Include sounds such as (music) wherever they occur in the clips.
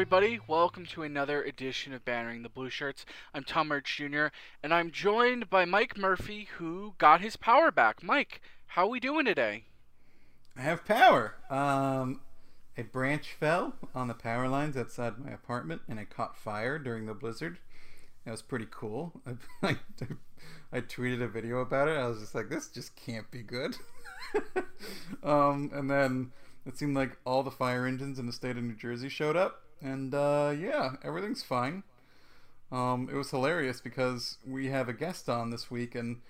Everybody. Welcome to another edition of Bantering the Blue Shirts. I'm Tom Urtz Jr., and I'm joined by Mike Murphy, who got his power back. Mike, how are we doing today? I have power. Um, a branch fell on the power lines outside my apartment, and it caught fire during the blizzard. That was pretty cool. I, (laughs) I, I tweeted a video about it. I was just like, this just can't be good. (laughs) um, and then it seemed like all the fire engines in the state of New Jersey showed up, and uh, yeah, everything's fine. Um, it was hilarious because we have a guest on this week, and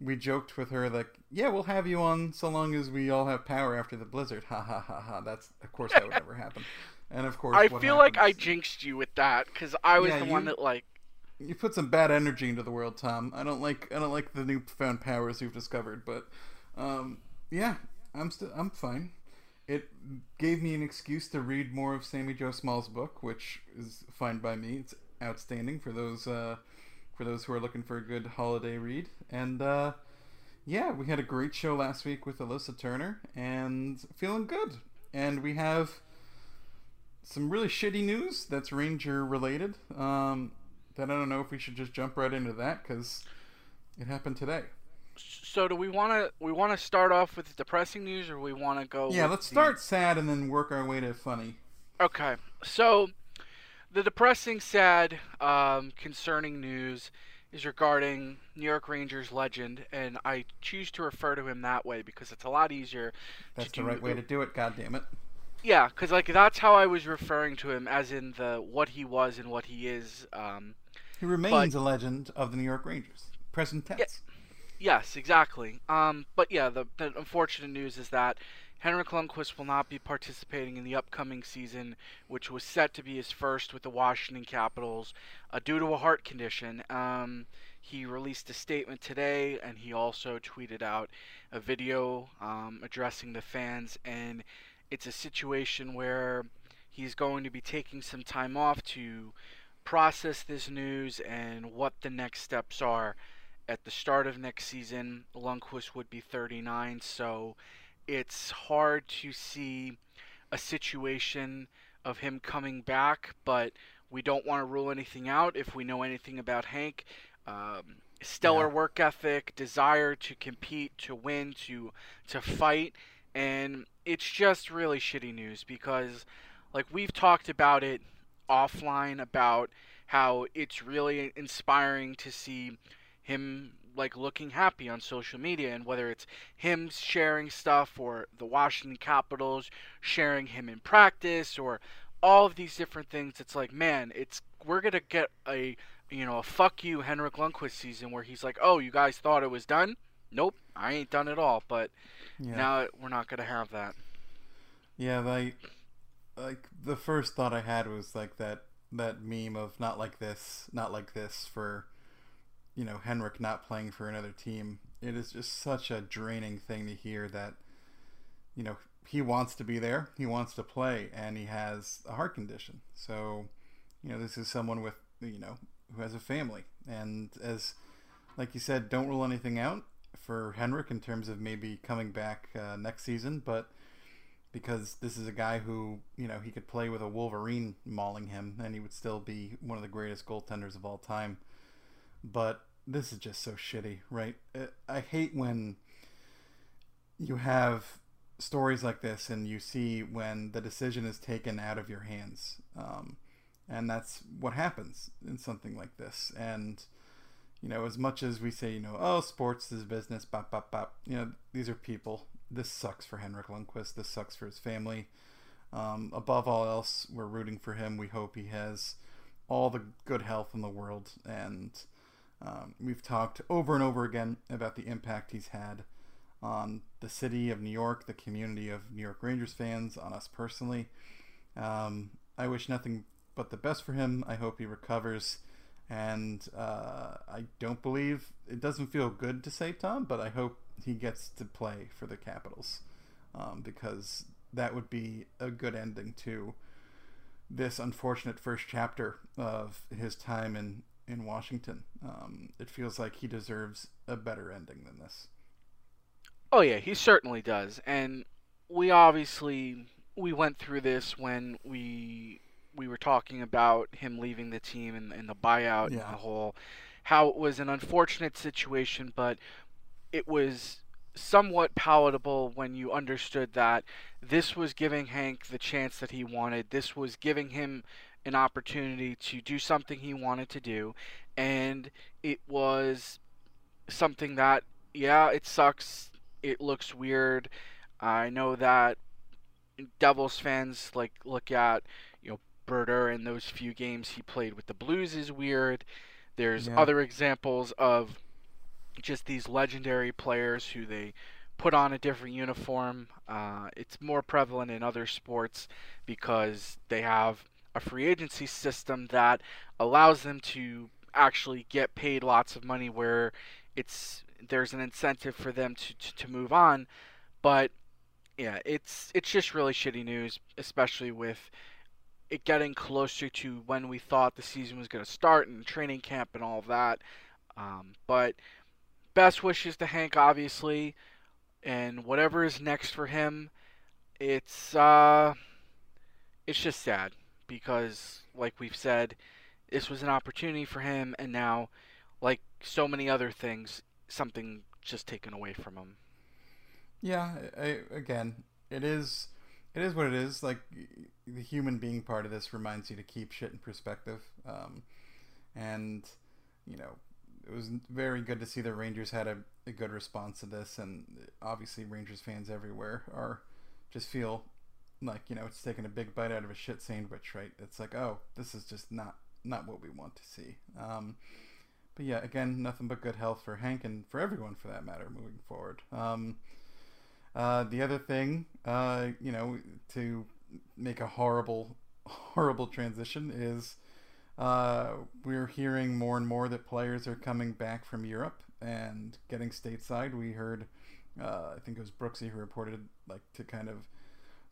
we joked with her like, "Yeah, we'll have you on so long as we all have power after the blizzard." (laughs) Ha ha ha ha. That's of course that would never happen. And of course, I feel like I jinxed you with that because I was Yeah, the one that like. you put some bad energy into the world, Tom. I don't like I don't like the newfound powers you've discovered, but um, yeah, I'm still I'm fine. It gave me an excuse to read more of Sami Jo Small's book, which is fine by me. It's outstanding for those uh, for those who are looking for a good holiday read. And uh, yeah, we had a great show last week with Alyssa Turner, and feeling good. And we have some really shitty news that's Ranger related. Um, that I don't know if we should just jump right into that because it happened today. So do we want to we want to start off with depressing news, or we want to go? Yeah, let's the- start sad and then work our way to funny. Okay, so the depressing, sad, um, concerning news is regarding New York Rangers legend, and I choose to refer to him that way because it's a lot easier. That's to the do right way to do it. God damn it! Yeah, because like that's how I was referring to him, as in the what he was and what he is. Um, He remains a legend of the New York Rangers. Present tense. Yes, exactly. Um, but yeah, the, the unfortunate news is that Henrik Lundqvist will not be participating in the upcoming season, which was set to be his first with the Washington Capitals, uh, due to a heart condition. Um, he released a statement today, and he also tweeted out a video um, addressing the fans, and it's a situation where he's going to be taking some time off to process this news and what the next steps are at the start of next season, Lundqvist would be 39, so it's hard to see a situation of him coming back, but we don't want to rule anything out if we know anything about Hank. Um, stellar Yeah. work ethic, desire to compete, to win, to to fight, and it's just really shitty news because, like we've talked about it offline about how it's really inspiring to see him like looking happy on social media and whether it's him sharing stuff or the Washington Capitals sharing him in practice or all of these different things it's like man it's we're going to get a you know a fuck you Henrik Lundqvist season where he's like oh you guys thought it was done? Nope I ain't done at all. But Yeah. now we're not going to have that. Yeah, like like the first thought I had was like that that meme of not like this, not like this for you know, Henrik not playing for another team. It is just such a draining thing to hear that you know, he wants to be there, he wants to play and he has a heart condition. So, you know, this is someone with, you know, who has a family and as like you said, don't rule anything out for Henrik in terms of maybe coming back uh, next season, but because this is a guy who you know he could play with a Wolverine mauling him, and he would still be one of the greatest goaltenders of all time. But this is just so shitty, right? I hate when you have stories like this, and you see when the decision is taken out of your hands, um, and that's what happens in something like this. And you know, as much as we say, you know, oh, sports is business, bop, bop, bop, you know, these are people. This sucks for Henrik Lundqvist. This sucks for his family. Um, above all else, we're rooting for him. We hope he has all the good health in the world. And um, we've talked over and over again about the impact he's had on the city of New York, the community of New York Rangers fans, on us personally. Um, I wish nothing but the best for him. I hope he recovers. And uh, I don't believe it doesn't feel good to say Tom, but I hope he gets to play for the Capitals um, because that would be a good ending to this unfortunate first chapter of his time in in Washington. Um, it feels like he deserves a better ending than this. Oh yeah, he certainly does, and we obviously we went through this when we we were talking about him leaving the team and, and the buyout yeah. and the whole how it was an unfortunate situation, but it was somewhat palatable when you understood that this was giving Hank the chance that he wanted. This was giving him an opportunity to do something he wanted to do, and it was something that, yeah, it sucks. It looks weird. I know that Devils fans like look at you know Brodeur and those few games he played with the Blues is weird. There's yeah. other examples of just these legendary players who they put on a different uniform. Uh, it's more prevalent in other sports because they have a free agency system that allows them to actually get paid lots of money where it's there's an incentive for them to, to, to move on but yeah it's it's just really shitty news especially with it getting closer to when we thought the season was going to start and training camp and all that um, but best wishes to Hank, obviously, and whatever is next for him. It's uh, it's just sad because, like we've said, this was an opportunity for him, and now, like so many other things, something just taken away from him. Yeah, I, again, it is it is what it is. Like the human being part of this reminds you to keep shit in perspective, um, and you know it was very good to see the Rangers had a, a good response to this, and obviously Rangers fans everywhere are just feel like you know it's taking a big bite out of a shit sandwich, right? It's like oh, this is just not not what we want to see. Um, but yeah, again, nothing but good health for Hank and for everyone for that matter moving forward. Um, uh, the other thing, uh, you know, to make a horrible, (laughs) horrible transition is uh, we're hearing more and more that players are coming back from Europe and getting stateside. We heard, uh, I think it was Brooksy who reported, like to kind of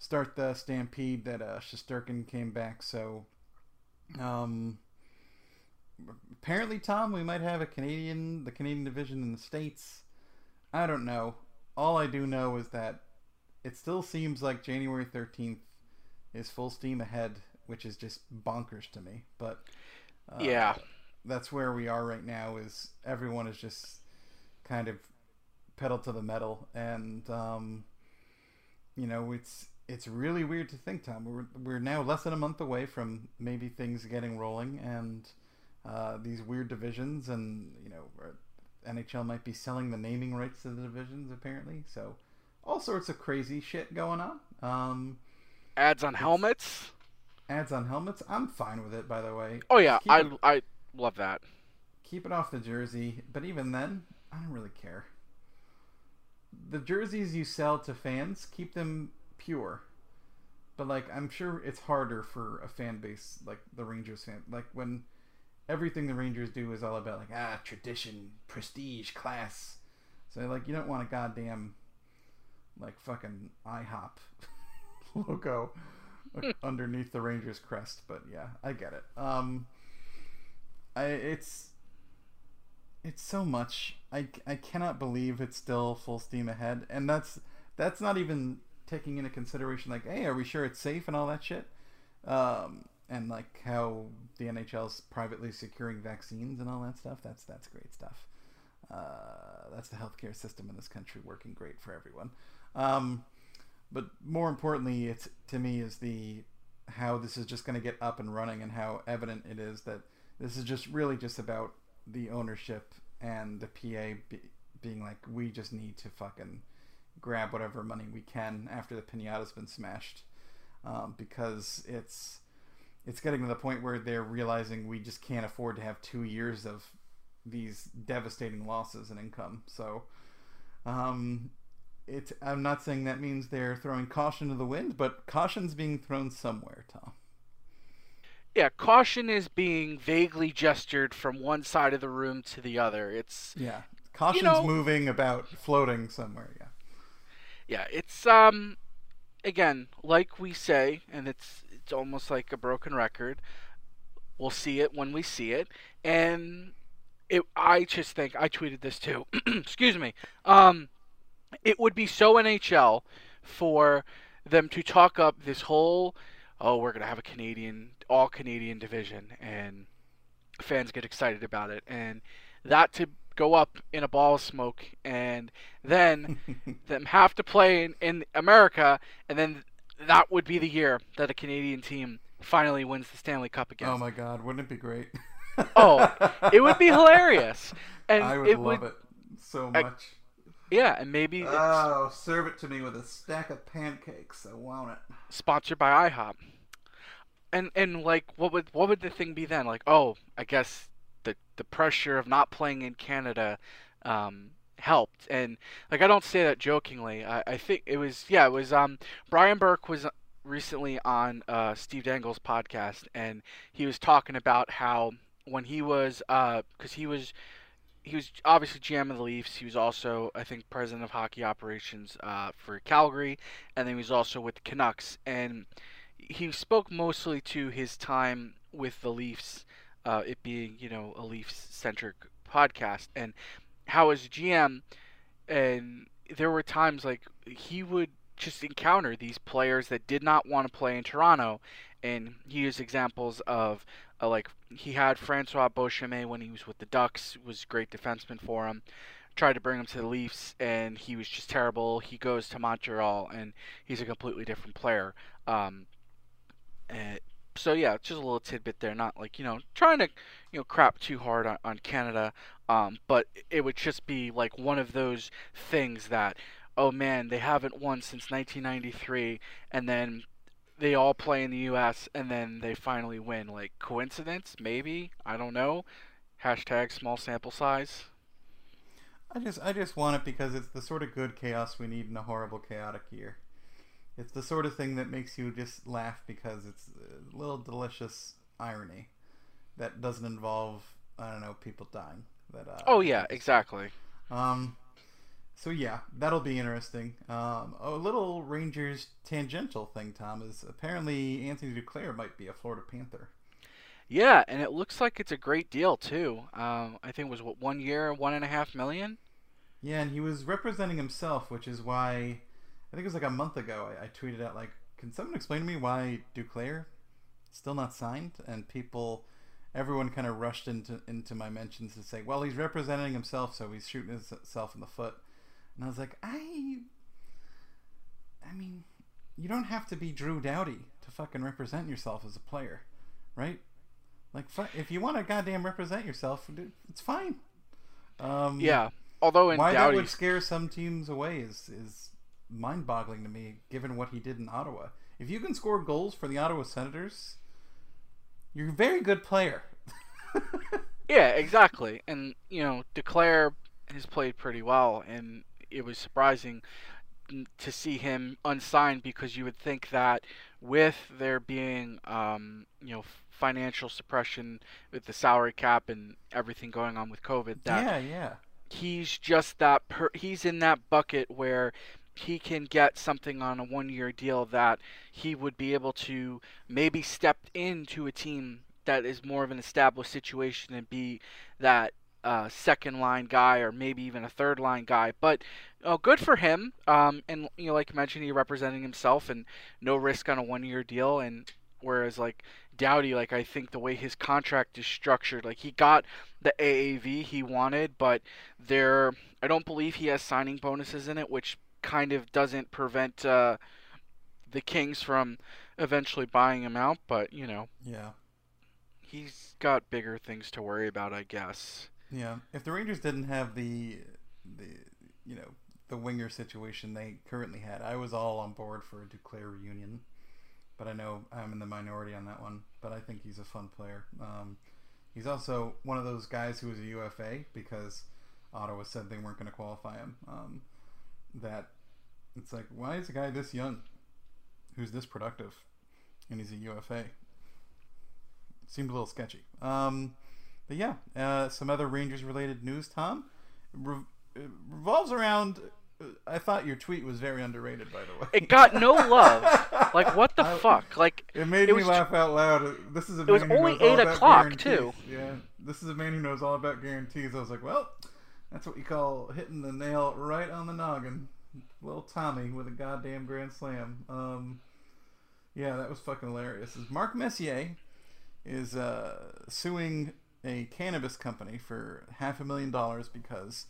start the stampede that uh, Shesterkin came back. So, um, apparently, Tom, we might have a Canadian, the Canadian division in the states. I don't know. All I do know is that it still seems like January thirteenth is full steam ahead which is just bonkers to me. But uh, yeah, that's where we are right now. Is everyone is just kind of pedal to the metal, and um, you know it's it's really weird to think, Tom. We're we're now less than a month away from maybe things getting rolling, and uh, these weird divisions, and you know. NHL might be selling the naming rights to the divisions apparently, so all sorts of crazy shit going on. Um, Ads on helmets ads on helmets. I'm fine with it, by the way. Oh yeah, I it, I love that. Keep it off the jersey, but even then, I don't really care. The jerseys you sell to fans, keep them pure. But like, I'm sure it's harder for a fan base like the Rangers fan. Like when everything the Rangers do is all about like ah tradition, prestige, class. So like, you don't want a goddamn like fucking IHOP (laughs) logo (laughs) underneath the Rangers crest. But yeah, I get it. Um, I it's it's so much. I, I cannot believe it's still full steam ahead, and that's that's not even taking into consideration like, hey, are we sure it's safe and all that shit, um, and like how the NHL's privately securing vaccines and all that stuff. That's that's great stuff. Uh, that's the healthcare system in this country working great for everyone. Um, but more importantly, it's to me is the how this is just going to get up and running and how evident it is that this is just really just about the ownership and the PA be, being like, we just need to fucking grab whatever money we can after the pinata's been smashed, um, because it's it's getting to the point where they're realizing we just can't afford to have two years of these devastating losses in income. So, um, it's I'm not saying that means they're throwing caution to the wind, but caution's being thrown somewhere, Tom. Yeah, caution is being vaguely gestured from one side of the room to the other. It's yeah, caution's you know, moving about, floating somewhere. Yeah. It's um, again, like we say, and it's it's almost like a broken record. We'll see it when we see it, and it. I just think I tweeted this too. (clears throat) Excuse me. Um, it would be so NHL for them to talk up this whole oh we're gonna have a Canadian all Canadian division and fans get excited about it and that to go up in a ball of smoke and then (laughs) them have to play in, in America and then that would be the year that a Canadian team finally wins the Stanley Cup again. Oh my god, wouldn't it be great? oh, it would be (laughs) hilarious. And I would it love would, it so much. Yeah, and maybe oh, serve it to me with a stack of pancakes. I want it. Sponsored by IHOP. And and like, what would what would the thing be then? Like, oh, I guess the the pressure of not playing in Canada um, helped. And like, I don't say that jokingly. I, I think it was yeah, it was um Brian Burke was recently on uh, Steve Dangle's podcast, and he was talking about how when he was because uh, he was he was obviously GM of the Leafs. He was also, I think, president of hockey operations uh, for Calgary, and then he was also with the Canucks. And he spoke mostly to his time with the Leafs, uh, it being you know a Leafs centric podcast, and how as GM, and there were times like he would just encounter these players that did not want to play in Toronto, and he used examples of uh, like he had Francois Beauchemin when he was with the Ducks, was great defenseman for him. Tried to bring him to the Leafs, and he was just terrible. He goes to Montreal, and he's a completely different player. Um, and so yeah, just a little tidbit there. Not like you know trying to you know crap too hard on, on Canada, um, but it would just be like one of those things that oh man, they haven't won since 1993, and then they all play in the U.S. and then they finally win. Like coincidence? Maybe I don't know. Hashtag small sample size. I just I just want it because it's the sort of good chaos we need in a horrible chaotic year. It's the sort of thing that makes you just laugh because it's a little delicious irony that doesn't involve I don't know people dying. That uh, oh yeah, exactly. Um, so yeah, that'll be interesting. Um, a little Rangers tangential thing, Tom, is apparently Anthony Duclair might be a Florida Panther. Yeah, and it looks like it's a great deal too. Um, I think it was what one year, one and a half million. Yeah, and he was representing himself, which is why I think it was like a month ago. I, I tweeted out like, "Can someone explain to me why Duclair still not signed?" And people, everyone kind of rushed into into my mentions to say, "Well, he's representing himself, so he's shooting himself in the foot." And I was like, I, I mean, you don't have to be Drew Doughty to fucking represent yourself as a player, right? Like, if you want to goddamn represent yourself, it's fine. Um, yeah. Although in why that would scare some teams away is is mind-boggling to me, given what he did in Ottawa. If you can score goals for the Ottawa Senators, you're a very good player. (laughs) yeah, exactly. And you know, Duclair has played pretty well, and it was surprising to see him unsigned because you would think that with there being um, you know financial suppression with the salary cap and everything going on with COVID that yeah yeah he's just that per- he's in that bucket where he can get something on a one year deal that he would be able to maybe step into a team that is more of an established situation and be that uh, second line guy or maybe even a third line guy. But uh, good for him. Um, and you know, like you mentioned, he representing himself and no risk on a one year deal. And whereas like Doughty, like I think the way his contract is structured, like he got the AAV he wanted, but there, I don't believe he has signing bonuses in it, which kind of doesn't prevent. Uh, the Kings from eventually buying him out, but you know, Yeah. he's got bigger things to worry about, I guess. Yeah. If the Rangers didn't have the the you know the winger situation they currently had, I was all on board for a Duclair reunion. But I know I'm in the minority on that one. But I think he's a fun player. Um, he's also one of those guys who was a UFA because Ottawa said they weren't going to qualify him. Um, that it's like, why is a guy this young, who's this productive, and he's a UFA? Seemed a little sketchy. Um, but yeah, uh, some other Rangers related news, Tom. Re- it revolves around. uh, I thought your tweet was very underrated, by the way. It got no (laughs) love. Like what the I- fuck? Like It made it me was laugh out loud. This is a It man who only 8 o'clock, too. Yeah, this is a man who knows all about guarantees. I was like, well, that's what you call hitting the nail right on the noggin. Little Tommy with a goddamn grand slam. Um, yeah, that was fucking hilarious. Mark Messier is uh, suing a cannabis company for half a million dollars because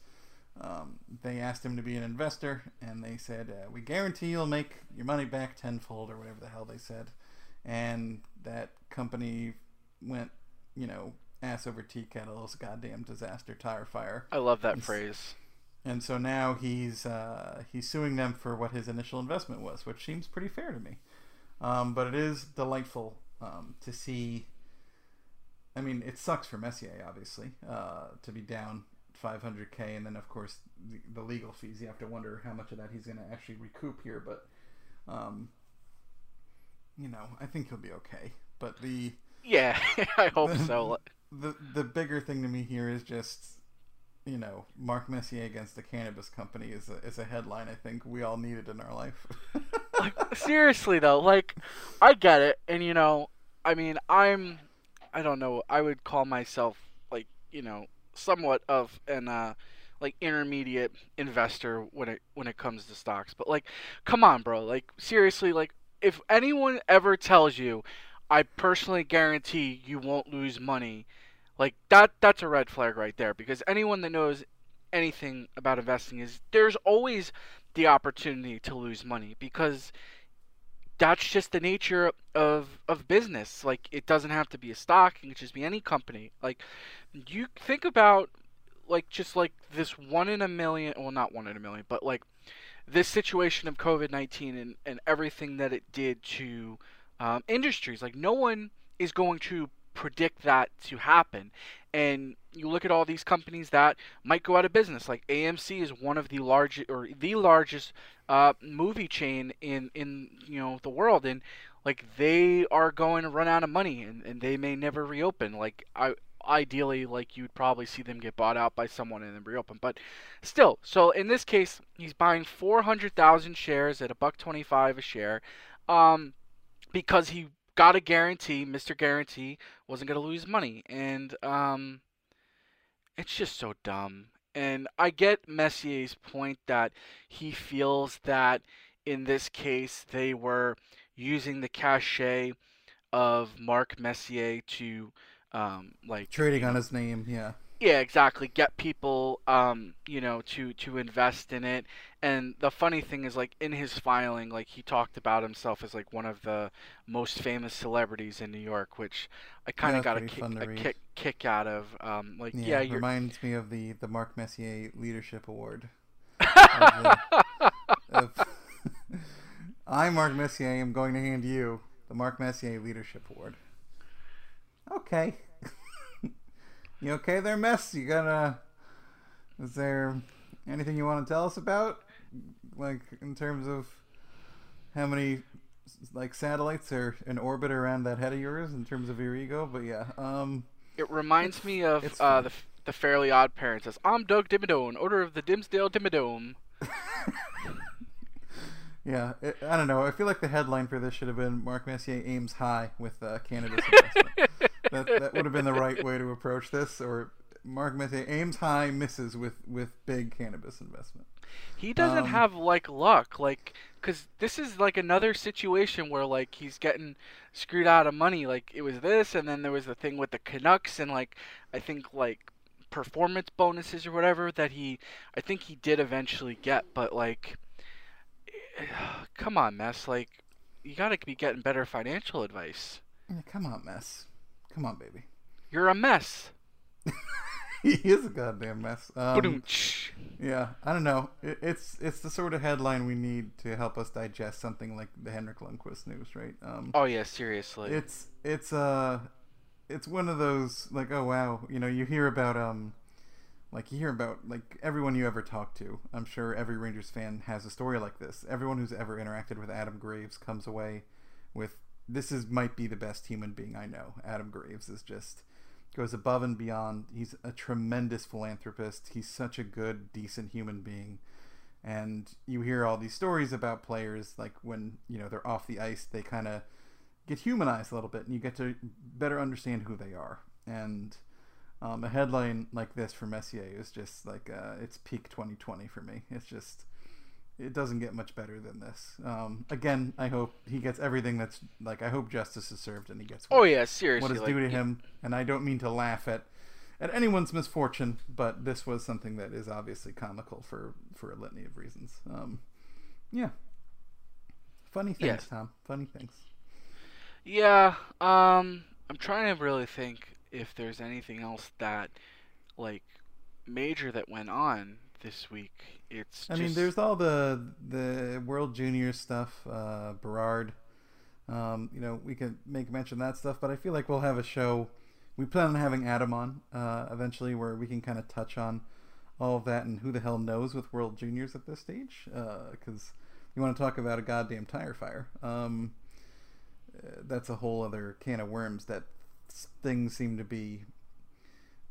um, they asked him to be an investor, and they said, uh, "We guarantee you'll make your money back tenfold," or whatever the hell they said. And that company went, you know, ass over tea kettle. It's goddamn disaster, tire fire. I love that Yes. phrase. And so now he's uh, he's suing them for what his initial investment was, which seems pretty fair to me. Um, but it is delightful um, to see. I mean, it sucks for Messier, obviously, uh, to be down 500k, and then of course the, the legal fees. You have to wonder how much of that he's going to actually recoup here. But um, you know, I think he'll be okay. But the Yeah, (laughs) I hope (laughs) so. The the bigger thing to me here is just you know Mark Messier against the cannabis company is a, is a headline I think we all needed in our life. like seriously though like i get it and you know i mean i'm i don't know i would call myself like you know somewhat of an uh like intermediate investor when it when it comes to stocks but like come on bro like seriously like if anyone ever tells you i personally guarantee you won't lose money like that that's a red flag right there because anyone that knows anything about investing is there's always the opportunity to lose money because that's just the nature of of business. Like it doesn't have to be a stock; it can just be any company. Like you think about like just like this one in a million, well, not one in a million, but like this situation of COVID nineteen and and everything that it did to um, industries. Like no one is going to predict that to happen. And you look at all these companies that might go out of business. Like AMC is one of the largest or the largest uh, movie chain in in you know the world, and like they are going to run out of money, and, and they may never reopen. Like I ideally like you'd probably see them get bought out by someone and then reopen but still so in this case he's buying 400,000 shares at a buck 25 a share um because he got a guarantee Mr. Guarantee wasn't going to lose money and um it's just so dumb and I get Messier's point that he feels that in this case they were using the cachet of Mark Messier to um, like Trading on his name, yeah. Yeah exactly get people um, you know to to invest in it and the funny thing is like in his filing like he talked about himself as like one of the most famous celebrities in New York which I kind of got a kick, a kick kick out of um, like Yeah, yeah, you're reminds me of the the Mark Messier Leadership Award. (laughs) Of the- of- (laughs) I, Mark Messier, I'm going to hand you the Mark Messier Leadership Award. Okay. You okay there, Mess? You gotta. Is there anything you want to tell us about? Like, in terms of how many like satellites are in orbit around that head of yours in terms of your ego? But yeah, um, It reminds me of uh, the the Fairly Odd Parents. As I'm Doug Dimmadome, order of the Dimmsdale Dimmadome. (laughs) Yeah, it, I don't know. I feel like the headline for this should have been Mark Messier aims high with uh, cannabis investment. (laughs) that that would have been the right way to approach this. Or Mark Messier aims high, misses with with big cannabis investment. He doesn't Um, have like luck, like, cause this is like another situation where like he's getting screwed out of money. Like it was this, and then there was the thing with the Canucks, and like I think like performance bonuses or whatever that he, I think he did eventually get, but like, (sighs) come on, mess, like. you gotta be getting better financial advice. Yeah, come on, mess. Come on, baby. You're a mess. (laughs) he is a goddamn mess. Um, yeah, I don't know. It, it's it's the sort of headline we need to help us digest something like the Henrik Lundqvist news, right? Um, oh yeah, seriously. it's it's uh it's one of those like oh wow you know you hear about um like you hear about like everyone you ever talk to i'm sure every rangers fan has a story like this everyone who's ever interacted with adam graves comes away with this is might be the best human being i know. Adam graves is just goes above and beyond. He's a tremendous philanthropist. He's such a good decent human being. And you hear all these stories about players like when you know they're off the ice they kind of get humanized a little bit and you get to better understand who they are. And um, a headline like this for messier is just like uh, it's peak 2020 for me. It's just it doesn't get much better than this. Um, again i hope he gets everything that's like i hope justice is served and he gets oh yeah, seriously. what is like, due to him. and i don't mean to laugh at at anyone's misfortune but this was something that is obviously comical for for a litany of reasons. Um, yeah. Funny things Yes. tom. Funny things. Yeah, um, I'm trying to really think if there's anything else that, like, major that went on this week. It's. I mean, there's all the the World Junior stuff, uh, Berard. Um, you know, we can make mention of that stuff, but I feel like we'll have a show. We plan on having Adam on uh, eventually, where we can kind of touch on all of that and who the hell knows with World Juniors at this stage, because you want to talk about a goddamn tire fire. Um, uh, that's a whole other can of worms. That things seem to be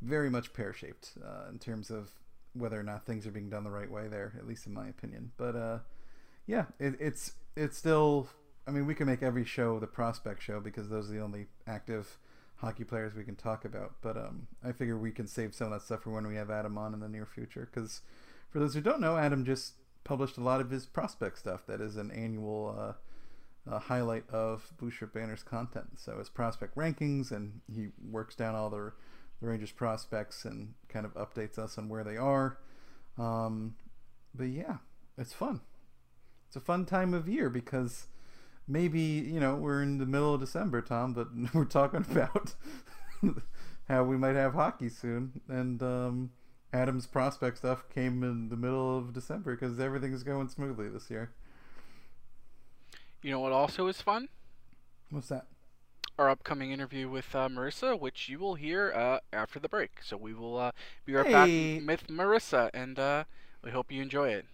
very much pear shaped uh, in terms of whether or not things are being done the right way there, at least in my opinion. But uh, yeah, it, it's it's still. I mean, we can make every show the prospect show because those are the only active hockey players we can talk about. But um, I figure we can save some of that stuff for when we have Adam on in the near future. Because for those who don't know, Adam just published a lot of his prospect stuff. That is an annual. Uh, highlight of Shirt Banner's content. So his prospect rankings, and he works down all the, the Rangers prospects and kind of updates us on where they are. Um, but yeah, it's fun. It's a fun time of year because maybe you know we're in the middle of December, Tom, but (laughs) we're talking about (laughs) how we might have hockey soon, and um, Adam's prospect stuff came in the middle of December because everything's going smoothly this year. You know what also is fun? What's that? Our upcoming interview with uh, Marissa, which you will hear uh, after the break. So we will uh, be right Hey. back with Marissa, and uh, we hope you enjoy it.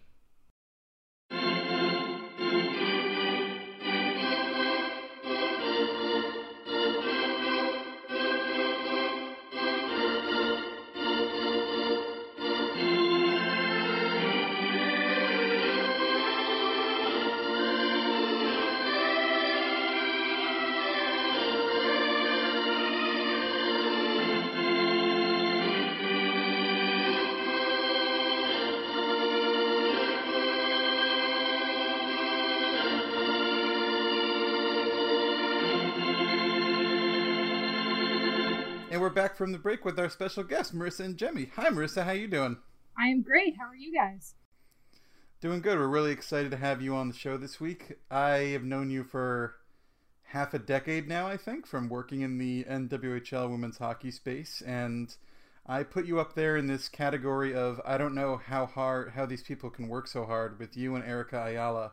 Back from the break with our special guest, Marissa Ingemi. Hi, Marissa. How you doing? I am great. How are you guys? Doing good. We're really excited to have you on the show this week. I have known you for half a decade now, I think, from working in the NWHL women's hockey space, and I put you up there in this category of I don't know how hard how these people can work so hard with you and Erica Ayala.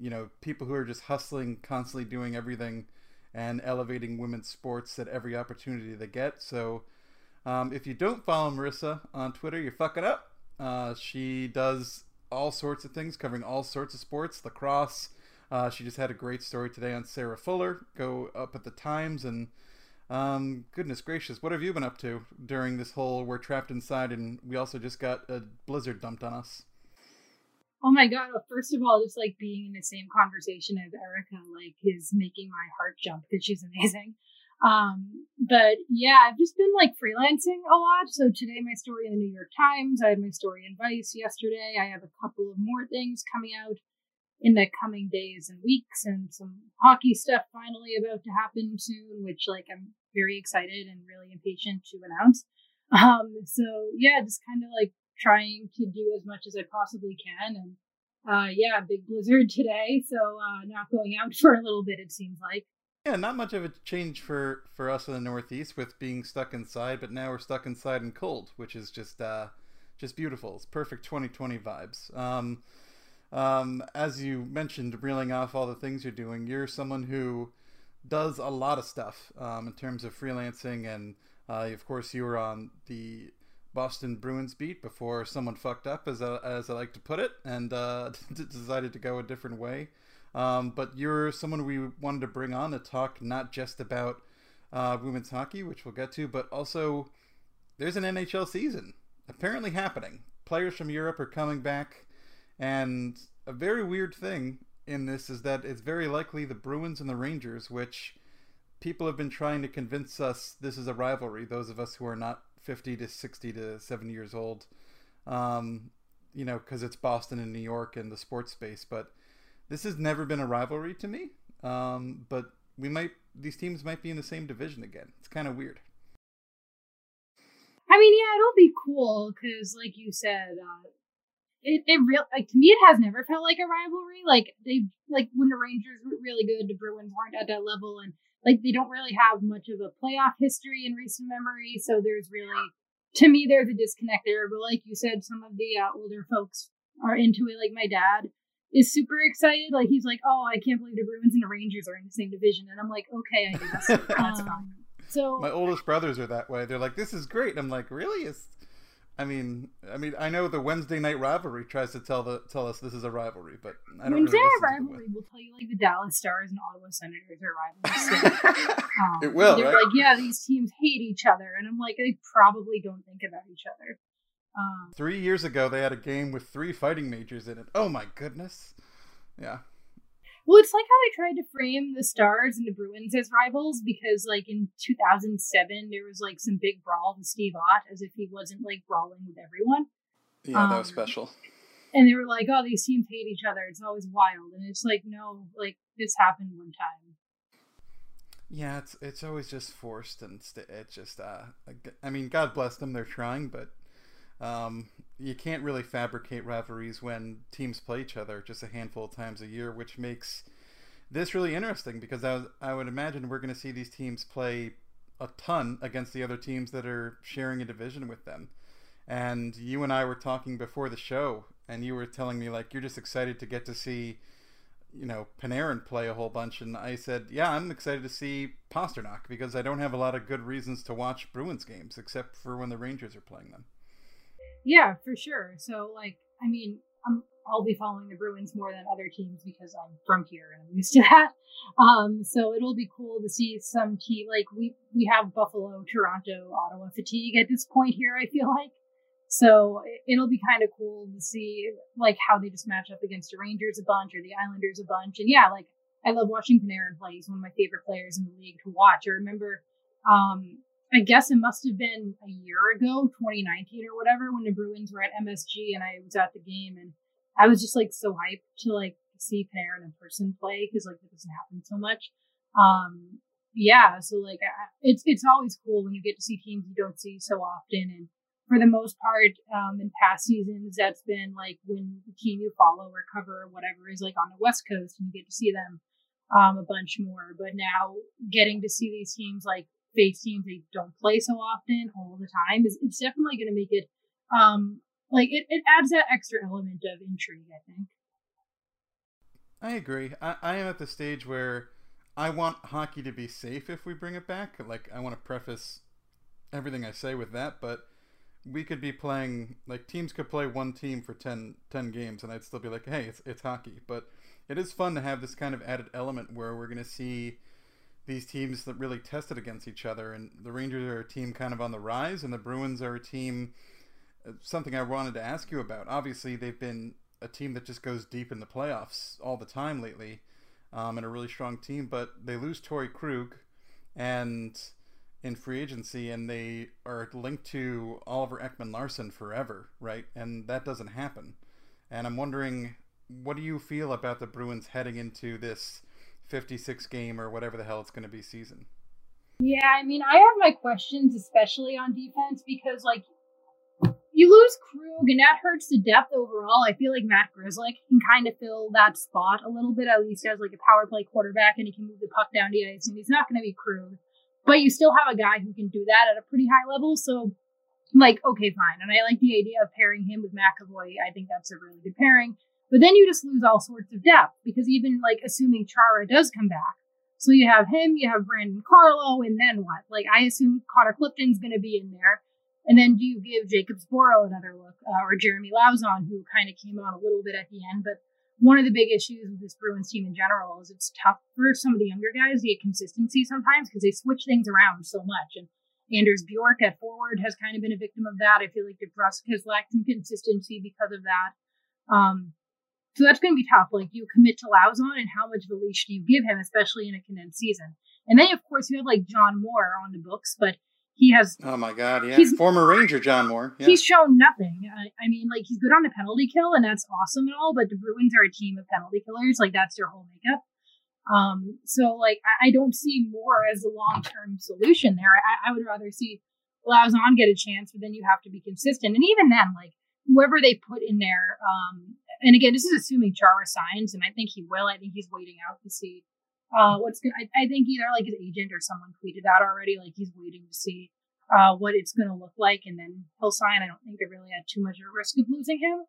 You know, people who are just hustling, constantly doing everything and elevating women's sports at every opportunity they get. So, um, if you don't follow Marissa on Twitter, you're fucking up. Uh, she does all sorts of things, covering all sorts of sports, lacrosse. Uh, she just had a great story today on Sarah Fuller. Go up at the Times and um, goodness gracious, what have you been up to during this whole we're trapped inside and we also just got a blizzard dumped on us? Oh my god! Well, first of all, just like being in the same conversation as Erica, like, is making my heart jump because she's amazing. Um, but yeah, I've just been like freelancing a lot. So today, my story in the New York Times. I had my story in Vice yesterday. I have a couple of more things coming out in the coming days and weeks, and some hockey stuff finally about to happen soon, which like I'm very excited and really impatient to announce. Um, so yeah, just kind of like trying to do as much as I possibly can and uh, yeah, big blizzard today, so uh, not going out (laughs) for a little bit. It seems like. Yeah, not much of a change for for us in the Northeast with being stuck inside, but now we're stuck inside and cold, which is just uh, just beautiful. It's perfect 2020 vibes. Um, um, as you mentioned, reeling off all the things you're doing, you're someone who does a lot of stuff um, in terms of freelancing, and uh, of course, you were on the Boston Bruins beat before someone fucked up, as I, as I like to put it, and uh, (laughs) decided to go a different way. Um, but you're someone we wanted to bring on to talk not just about uh, women's hockey, which we'll get to, but also there's an NHL season apparently happening. Players from Europe are coming back, and a very weird thing in this is that it's very likely the Bruins and the Rangers, which people have been trying to convince us this is a rivalry. Those of us who are not 50 to 60 to 70 years old, um, you know, because it's Boston and New York and the sports space. But this has never been a rivalry to me. Um, but we might, these teams might be in the same division again. It's kind of weird. I mean, yeah, it'll be cool because, like you said, uh, it it real like to me it has never felt like a rivalry. Like they like when the Rangers were really good, the Bruins weren't at that level, and like they don't really have much of a playoff history in recent memory. So there's really, to me, there's a disconnect there. But like you said, some of the uh, older folks are into it. Like my dad is super excited. Like he's like, "Oh, I can't believe the Bruins and the Rangers are in the same division," and I'm like, "Okay, I guess (laughs) that's um, fine." So my oldest brothers are that way. They're like, "This is great." I'm like, "Really? Is I mean, I mean, I know the Wednesday night rivalry tries to tell the tell us this is a rivalry, but I don't Wednesday really night rivalry will tell you like the Dallas Stars and Ottawa Senators are rivals. So, (laughs) um, it will. They're right? like, yeah, these teams hate each other, and I'm like, they probably don't think about each other. Um, three years ago, they had a game with three fighting majors in it. Oh my goodness! Yeah, well, it's like how they tried to frame the Stars and the Bruins as rivals because, like, in 2007, there was like some big brawl with Steve Ott as if he wasn't like brawling with everyone. Yeah, um, that was um, special. And they were like, "Oh, these teams hate each other. It's always wild." And it's like, no, like this happened one time. Yeah, it's it's always just forced, and it just uh, I mean, God bless them, they're trying, but um, you can't really fabricate rivalries when teams play each other just a handful of times a year, which makes this really interesting because I, I would imagine we're going to see these teams play a ton against the other teams that are sharing a division with them. And you and I were talking before the show, and you were telling me like you're just excited to get to see, you know, Panarin play a whole bunch. And I said, yeah, I'm excited to see Pastrnak because I don't have a lot of good reasons to watch Bruins games except for when the Rangers are playing them. Yeah, for sure. So, like, I mean, I'm, I'll be following the Bruins more than other teams because I'm from here and I'm used to (laughs) that. Um, so it'll be cool to see some team like we we have Buffalo, Toronto, Ottawa fatigue at this point here. I feel like so it'll be kind of cool to see like how they just match up against the Rangers a bunch or the Islanders a bunch. And yeah, like I love watching Panarin play. He's one of my favorite players in the league to watch. I remember um, I guess it must have been a year ago, 2019 or whatever, when the Bruins were at MSG and I was at the game and I was just like so hyped to like see Panarin in person play because like it doesn't happen so much. Um, yeah, so like it's it's always cool when you get to see teams you don't see so often, and for the most part, um, in past seasons, that's been like when the team you follow or cover or whatever is like on the West Coast, and you get to see them um, a bunch more. But now getting to see these teams like face teams they don't play so often all the time is it's definitely going to make it um like it, it adds that extra element of intrigue i think. I agree. I, I am at the stage where i want hockey to be safe if we bring it back. Like i want to preface everything i say with that but we could be playing like teams could play one team for 10, 10 games and i'd still be like hey it's, it's hockey. But it is fun to have this kind of added element where we're going to see these teams that really tested against each other. And the Rangers are a team kind of on the rise, and the Bruins are a team. Uh, something I wanted to ask you about. Obviously, they've been a team that just goes deep in the playoffs all the time lately, um, and a really strong team. But they lose Torey Krug, and in free agency, and they are linked to Oliver Ekman Larsson forever, right? And that doesn't happen. And I'm wondering, what do you feel about the Bruins heading into this? 56 game or whatever the hell it's going to be season. Yeah, I mean, I have my questions, especially on defense, because like you lose Krug, and that hurts the depth overall. I feel like Matt Grzelcyk can kind of fill that spot a little bit, at least as like a power play quarterback, and he can move the puck down the ice, and he's not going to be Krug. But you still have a guy who can do that at a pretty high level, so like, okay, fine. And I like the idea of pairing him with McAvoy. I think that's a really good pairing. But then you just lose all sorts of depth because even like assuming Chara does come back, so you have him, you have Brandon Carlo, and then what? Like I assume Connor Clifton's going to be in there. And then do you give Jakub Zboril another look, uh, or Jeremy Lauzon, who kind of came on a little bit at the end? But one of the big issues with this Bruins team in general is it's tough for some of the younger guys to get consistency sometimes because they switch things around so much. And Anders Bjork at forward has kind of been a victim of that. I feel like DeBrusk has lacked some consistency because of that. Um, so that's going to be tough. Like you commit to Lauzon and how much of a leash do you give him, especially in a condensed season? And then of course you have like John Moore on the books, but he has. Oh my God! Yeah, he's, former Ranger John Moore. Yeah. He's shown nothing. I, I, mean, like he's good on a penalty kill, and that's awesome and all. But the Bruins are a team of penalty killers. Like that's their whole makeup. Um, so like I, I don't see Moore as a long term solution there. I, I would rather see Lauzon get a chance, but then you have to be consistent. And even then, like whoever they put in there, um, and again, this is assuming Chara signs, and I think he will. I think he's waiting out to see uh, what's good. I, I, think either like his agent or someone tweeted out already, like he's waiting to see uh, what it's going to look like, and then he'll sign. I don't think they're really had too much of a risk of losing him.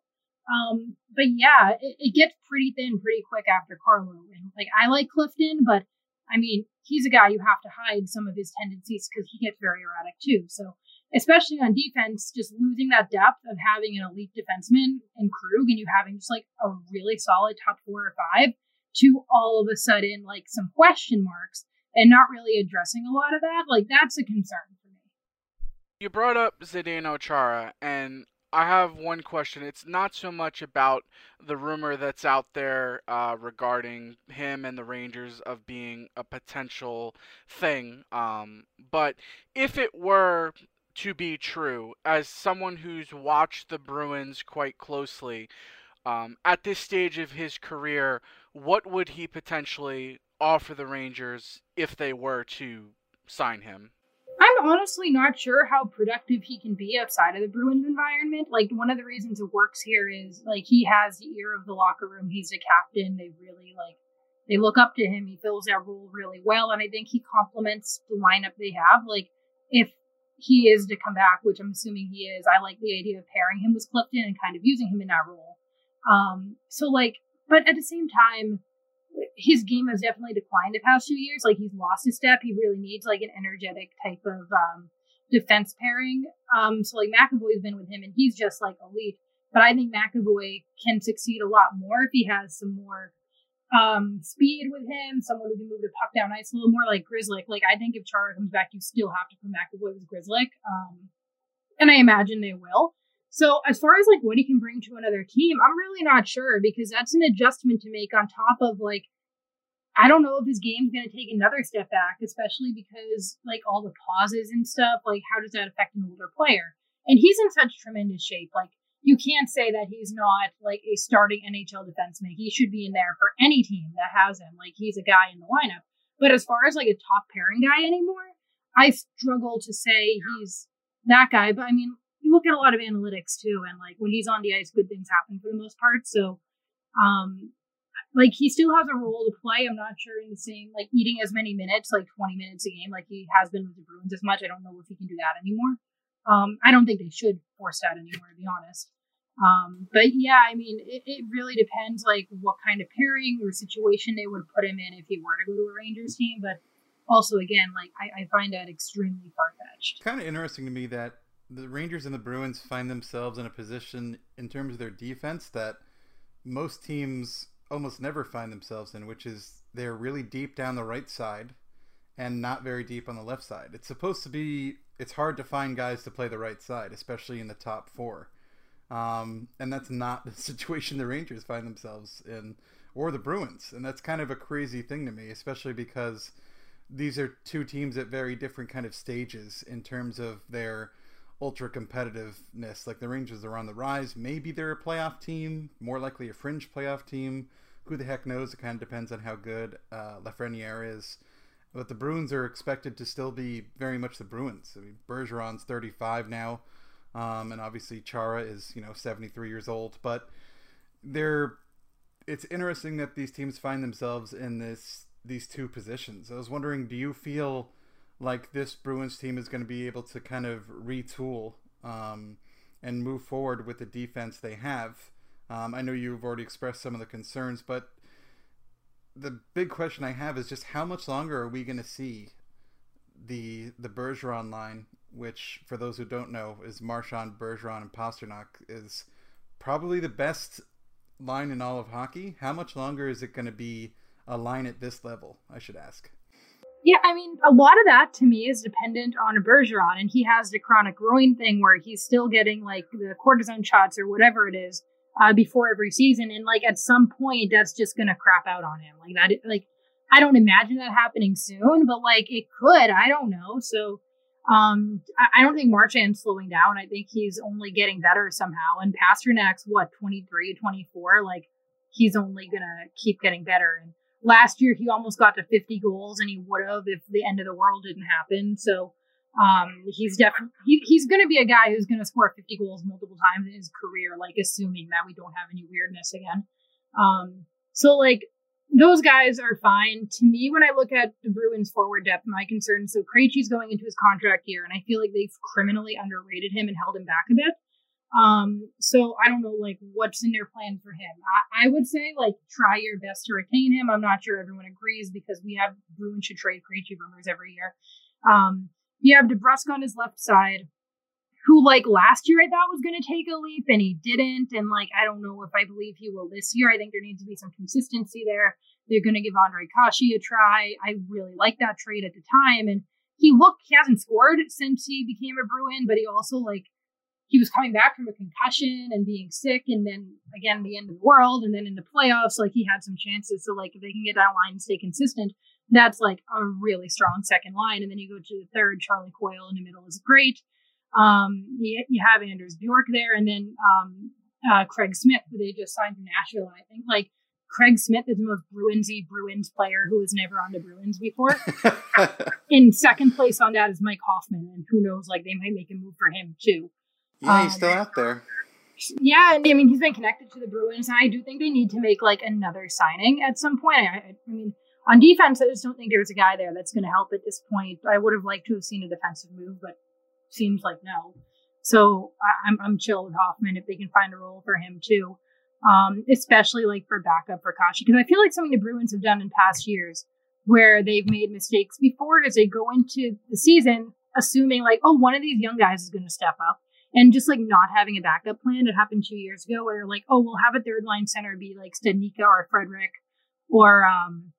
Um, but yeah, it, it, gets pretty thin pretty quick after Carlo. And like, I like Clifton, but I mean, he's a guy you have to hide some of his tendencies because he gets very erratic too. So, especially on defense, just losing that depth of having an elite defenseman in Krug and you having just like a really solid top four or five to all of a sudden like some question marks and not really addressing a lot of that, like that's a concern for me. You brought up Zdeno Chara, and I have one question. It's not so much about the rumor that's out there uh, regarding him and the Rangers of being a potential thing, um, but if it were to be true, as someone who's watched the Bruins quite closely, um, at this stage of his career, what would he potentially offer the Rangers if they were to sign him? I'm honestly not sure how productive he can be outside of the Bruins environment. Like one of the reasons it works here is like he has the ear of the locker room. He's a captain. They really like they look up to him. He fills that role really well, and I think he complements the lineup they have. Like if he is to come back, which I'm assuming he is, I like the idea of pairing him with Clifton and kind of using him in that role. Um, so like, but at the same time, his game has definitely declined the past few years. Like he's lost his step. He really needs like an energetic type of um, defense pairing. Um, so like McAvoy's been with him, and he's just like elite. But I think McAvoy can succeed a lot more if he has some more um, speed with him, someone who can move the puck down ice a little more like Grzelcyk. Like I think if Chara comes back, you still have to put McAvoy with Grzelcyk. Um, and I imagine they will. So as far as like what he can bring to another team, I'm really not sure because that's an adjustment to make on top of like I don't know if his game's going to take another step back, especially because like all the pauses and stuff. Like, how does that affect an older player? And he's in such tremendous shape. Like, you can't say that he's not like a starting NHL defenseman. He should be in there for any team that has him. Like, he's a guy in the lineup. But as far as like a top pairing guy anymore, I struggle to say he's that guy. But I mean, you look at a lot of analytics too, and like when he's on the ice, good things happen for the most part. So, um, like he still has a role to play. I'm not sure in the same like eating as many minutes, like 20 minutes a game, like he has been with the Bruins as much. I don't know if he can do that anymore. Um, I don't think they should force that anymore, to be honest. Um, but yeah, I mean, it, it really depends like what kind of pairing or situation they would put him in if he were to go to a Rangers team. But also, again, like I, I find that extremely far fetched. Kind of interesting to me that the Rangers and the Bruins find themselves in a position in terms of their defense that most teams almost never find themselves in, which is they're really deep down the right side and not very deep on the left side. It's supposed to be it's hard to find guys to play the right side, especially in the top four. Um, and that's not the (laughs) situation the Rangers find themselves in, or the Bruins. And that's kind of a crazy thing to me, especially because these are two teams at very different kind of stages in terms of their ultra competitiveness. Like the Rangers are on the rise. Maybe they're a playoff team, more likely a fringe playoff team. Who the heck knows? It kind of depends on how good uh, Lafreniere is. But the Bruins are expected to still be very much the Bruins. I mean, Bergeron's 35 now. Um, and obviously Chara is, you know, 73 years old, but they're it's interesting that these teams find themselves in this these two positions. I was wondering, do you feel like this Bruins team is going to be able to kind of retool um, and move forward with the defense they have? Um, I know you've already expressed some of the concerns, but the big question I have is just how much longer are we going to see the the Bergeron line, which for those who don't know is Marchand, Bergeron, and Pastrnak, is probably the best line in all of hockey. How much longer is it going to be a line at this level? I should ask. Yeah, I mean, a lot of that to me is dependent on Bergeron, and he has the chronic groin thing where he's still getting like the cortisone shots or whatever it is uh, before every season, and like at some point that's just gonna crap out on him. Like that, like I don't imagine that happening soon, but like it could. I don't know. So um, I, don't think Marchand's slowing down. I think he's only getting better somehow. And Pastrnak's what 23, 24. Like he's only gonna keep getting better. And last year he almost got to 50 goals, and he would have if the end of the world didn't happen. So um, he's definitely he, he's to be a guy who's to score 50 goals multiple times in his career, like assuming that we don't have any weirdness again. Um, so like those guys are fine to me when I look at the Bruins forward depth. My concern so Krejci's going into his contract year, and I feel like they've criminally underrated him and held him back a bit. Um, so I don't know like what's in their plan for him. I, I would say like try your best to retain him. I'm not sure everyone agrees because we have Bruins should trade Krejci rumors every year. Um, you have DeBrusk on his left side, who like last year I thought was going to take a leap and he didn't. And like I don't know if I believe he will this year. I think there needs to be some consistency there. They're going to give Ondrej Kase a try. I really liked that trade at the time, and he looked he hasn't scored since he became a Bruin, but he also like he was coming back from a concussion and being sick, and then again the end of the world, and then in the playoffs, like he had some chances. So like if they can get that line and stay consistent, that's like a really strong second line. And then you go to the third, Charlie Coyle in the middle is great. Um, you, you have Anders Bjork there, and then um, uh, Craig Smith, who they just signed from Nashville. I think like Craig Smith is the most Bruinsy Bruins player who was never on the Bruins before. (laughs) in second place on that is Mike Hoffman, and who knows, like they might make a move for him too. Yeah, he's um, still out there. Yeah, I mean he's been connected to the Bruins, and I do think they need to make like another signing at some point. I, I mean on defense, I just don't think there's a guy there that's going to help at this point. I would have liked to have seen a defensive move, but seems like no. So I, am I'm, I'm chill with Hoffman if they can find a role for him too, um, especially like for backup for Kashi because I feel like something the Bruins have done in past years where they've made mistakes before is they go into the season assuming like oh one of these young guys is going to step up and just like not having a backup plan. It happened two years ago where like oh we'll have a third line center be like Studnicka or Frederic or um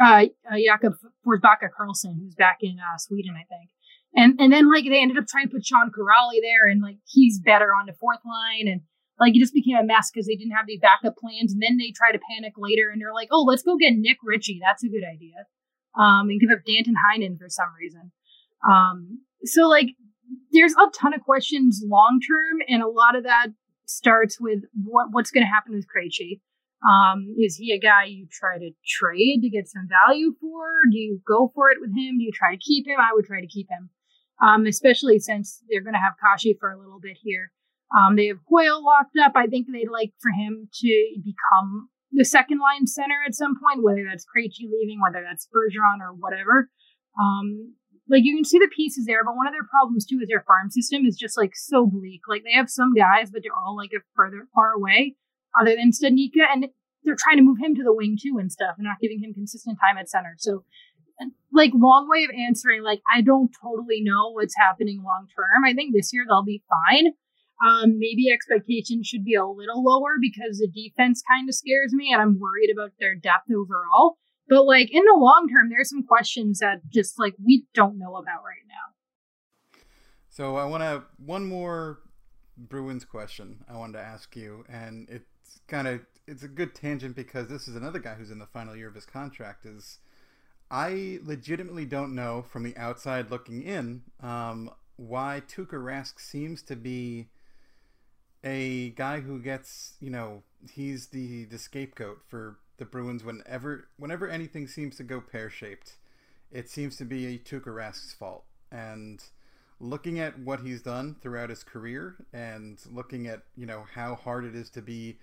uh, uh, Jakob Forsbacka Karlsson, who's back in uh, Sweden, I think. And and then like they ended up trying to put Sean Kuraly there, and like he's better on the fourth line, and like it just became a mess because they didn't have these backup plans. And then they try to panic later, and they're like, "Oh, let's go get Nick Ritchie. That's a good idea." Um, and give up Danton Heinen for some reason. Um, so like there's a ton of questions long term, and a lot of that starts with what what's going to happen with Krejci. Um, is he a guy you try to trade to get some value for? Do you go for it with him? Do you try to keep him? I would try to keep him, um, especially since they're going to have Kashi for a little bit here. Um, they have Coyle locked up. I think they'd like for him to become the second line center at some point, whether that's Krejci leaving, whether that's Bergeron or whatever. Um, like you can see the pieces there, but one of their problems too is their farm system is just like so bleak. Like they have some guys, but they're all like a further far away other than Studnicka, and they're trying to move him to the wing too and stuff, and not giving him consistent time at center. So, like, long way of answering. Like, I don't totally know what's happening long term. I think this year they'll be fine. Um, maybe expectations should be a little lower because the defense kind of scares me, and I'm worried about their depth overall. But like in the long term, there's some questions that just like we don't know about right now. So I want to one more Bruins question I wanted to ask you, and it's kind of it's a good tangent because this is another guy who's in the final year of his contract. Is I legitimately don't know from the outside looking in um, why Tuukka Rask seems to be a guy who gets you know he's the the scapegoat for the Bruins whenever whenever anything seems to go pear shaped. It seems to be Tuukka Rask's fault and looking at what he's done throughout his career and looking at you know how hard it is to be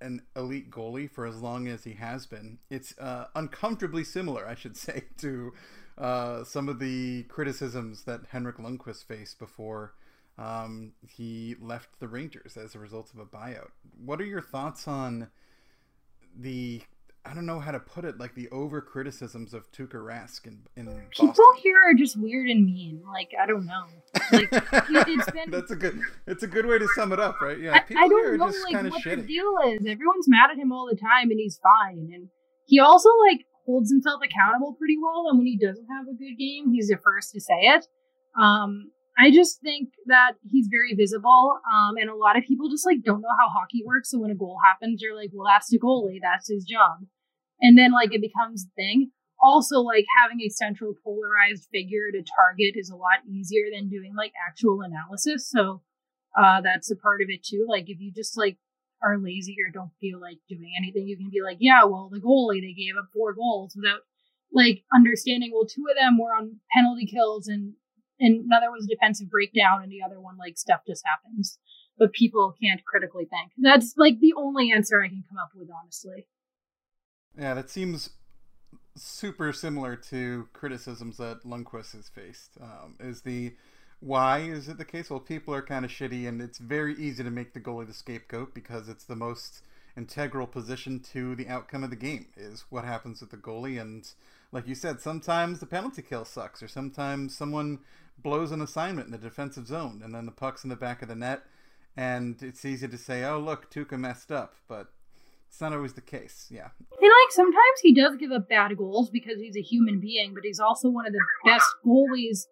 an elite goalie for as long as he has been, it's uh, uncomfortably similar, I should (laughs) say, to uh, some of the criticisms that Henrik Lundqvist faced before um, he left the Rangers as a result of a buyout. What are your thoughts on the I don't know how to put it, like the over criticisms of Tuukka Rask in, in people Boston. here are just weird and mean. Like I don't know. Like (laughs) it's been. That's a good. It's a good way to sum it up, right? Yeah, I, I don't know like what shitty. the deal is. Everyone's mad at him all the time, and he's fine. And he also like holds himself accountable pretty well. And when he doesn't have a good game, he's the first to say it. Um, I just think that he's very visible, um, and a lot of people just like don't know how hockey works. So when a goal happens, you're like, "Well, that's the goalie. That's his job." And then like it becomes a thing. Also like having a central polarized figure to target is a lot easier than doing like actual analysis. So uh that's a part of it too. Like if you just like are lazy or don't feel like doing anything you can be like yeah well the goalie they gave up four goals without like understanding well two of them were on penalty kills and and another was defensive breakdown and the other one like stuff just happens. But people can't critically think. That's like the only answer i can come up with honestly yeah, that seems super similar to criticisms that Lundqvist has faced. Um, is the why is it the case? Well, people are kind of shitty, and it's very easy to make the goalie the scapegoat because it's the most integral position to the outcome of the game. Is what happens with the goalie, and like you said, sometimes the penalty kill sucks, or sometimes someone blows an assignment in the defensive zone, and then the puck's in the back of the net, and it's easy to say, "Oh, look, Tuukka messed up," but it's not always the case, yeah. And like sometimes he does give up bad goals because he's a human being, but he's also one of the best goalies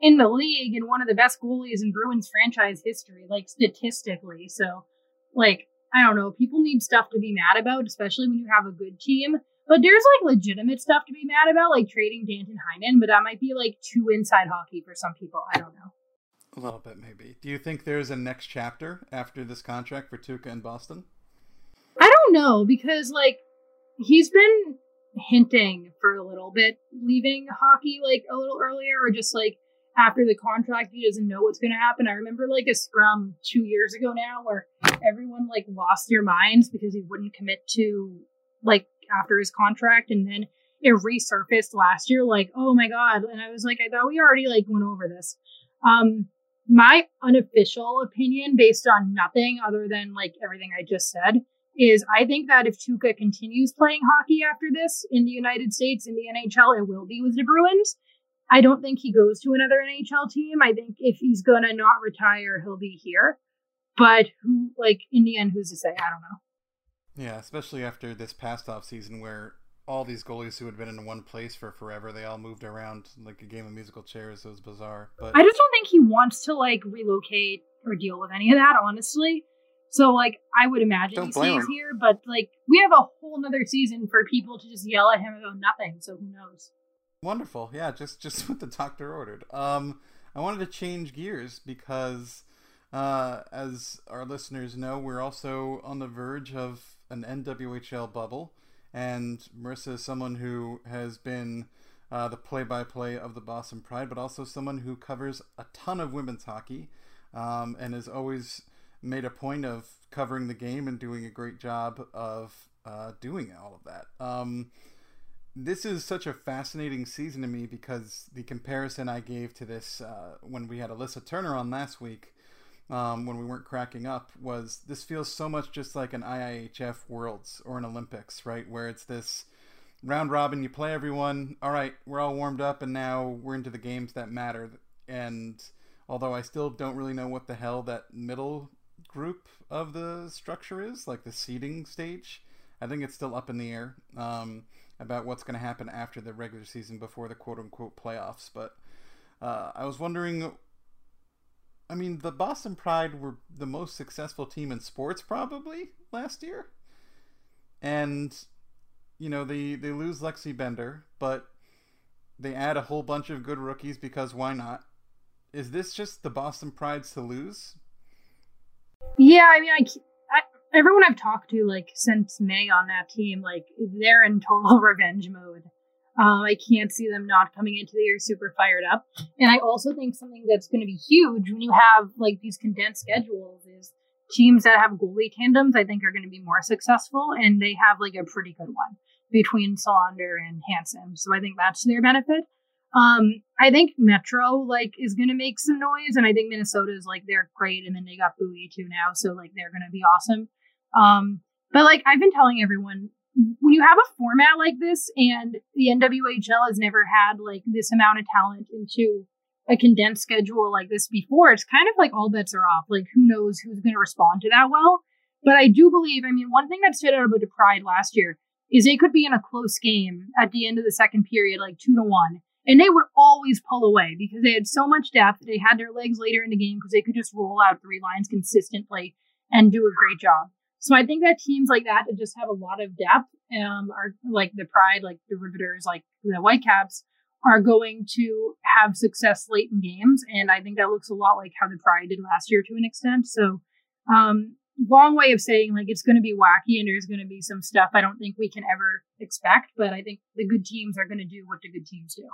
in the league and one of the best goalies in Bruins franchise history, like statistically. So, like, I don't know, people need stuff to be mad about, especially when you have a good team. But there's like legitimate stuff to be mad about, like trading Danton Heinen, but that might be like too inside hockey for some people. I don't know. A little bit, maybe. Do you think there's a next chapter after this contract for Tuukka in Boston? Know because like he's been hinting for a little bit leaving hockey like a little earlier or just like after the contract he doesn't know what's going to happen. I remember like a scrum 2 years ago now where everyone like lost their minds because he wouldn't commit to like after his contract and then it resurfaced last year like oh my god and I was like I thought we already like went over this. Um my unofficial opinion based on nothing other than like everything I just said is I think that if Tuukka continues playing hockey after this in the United States in the NHL, it will be with the Bruins. I don't think he goes to another NHL team. I think if he's gonna not retire, he'll be here. But who, like, in the end, who's to say? I don't know. Yeah, especially after this past off season where all these goalies who had been in one place for forever, they all moved around like a game of musical chairs. It was bizarre. But I just don't think he wants to like relocate or deal with any of that, honestly. So like I would imagine Don't he stays him. here, but like we have a whole nother season for people to just yell at him about nothing. So who knows? Wonderful, yeah. Just just (laughs) what the doctor ordered. Um, I wanted to change gears because, uh, as our listeners know, we're also on the verge of an NWHL bubble, and Marissa is someone who has been. Uh, the play-by-play of the Boston Pride, but also someone who covers a ton of women's hockey, um, and is always made a point of covering the game and doing a great job of uh, doing all of that. Um, this is such a fascinating season to me because the comparison I gave to this uh, when we had Alyssa Turner on last week, um, when we weren't cracking up, was this feels so much just like an IIHF Worlds or an Olympics, right? Where it's this round robin, you play everyone. All right, we're all warmed up, and now we're into the games that matter. And although I still don't really know what the hell that middle group of the structure is, like the seeding stage. I think it's still up in the air um, about what's going to happen after the regular season before the quote unquote playoffs. But uh, I was wondering. I mean, the Boston Pride were the most successful team in sports probably last year. And, you know, they, they lose Lexi Bender, but they add a whole bunch of good rookies because why not? Is this just the Boston Pride's to lose? Yeah, I mean, I, I, everyone I've talked to like since May on that team, like they're in total (laughs) revenge mode. Um, I can't see them not coming into the year super fired up. And I also think something that's going to be huge when you have like these condensed schedules is teams that have goalie tandems. I think are going to be more successful, and they have like a pretty good one between Selander and Hanson. So I think that's to their benefit. Um, I think Metro like is gonna make some noise, and I think Minnesota is like they're great, and then they got Buoy too now, so like they're gonna be awesome. Um, but like I've been telling everyone, when you have a format like this, and the NWHL has never had like this amount of talent into a condensed schedule like this before, it's kind of like all bets are off. Like who knows who's gonna respond to that well? But I do believe, I mean, one thing that stood out about Pride last year is they could be in a close game at the end of the second period, like two to one and they would always pull away because they had so much depth. They had their legs later in the game because they could just roll out three lines consistently and do a great job. So I think that teams like that that just have a lot of depth, um, are like the Pride, like the Riveters, like the Whitecaps, are going to have success late in games. And I think that looks a lot like how the Pride did last year to an extent. So, um, long way of saying like it's going to be wacky and there's going to be some stuff I don't think we can ever expect, but I think the good teams are going to do what the good teams do.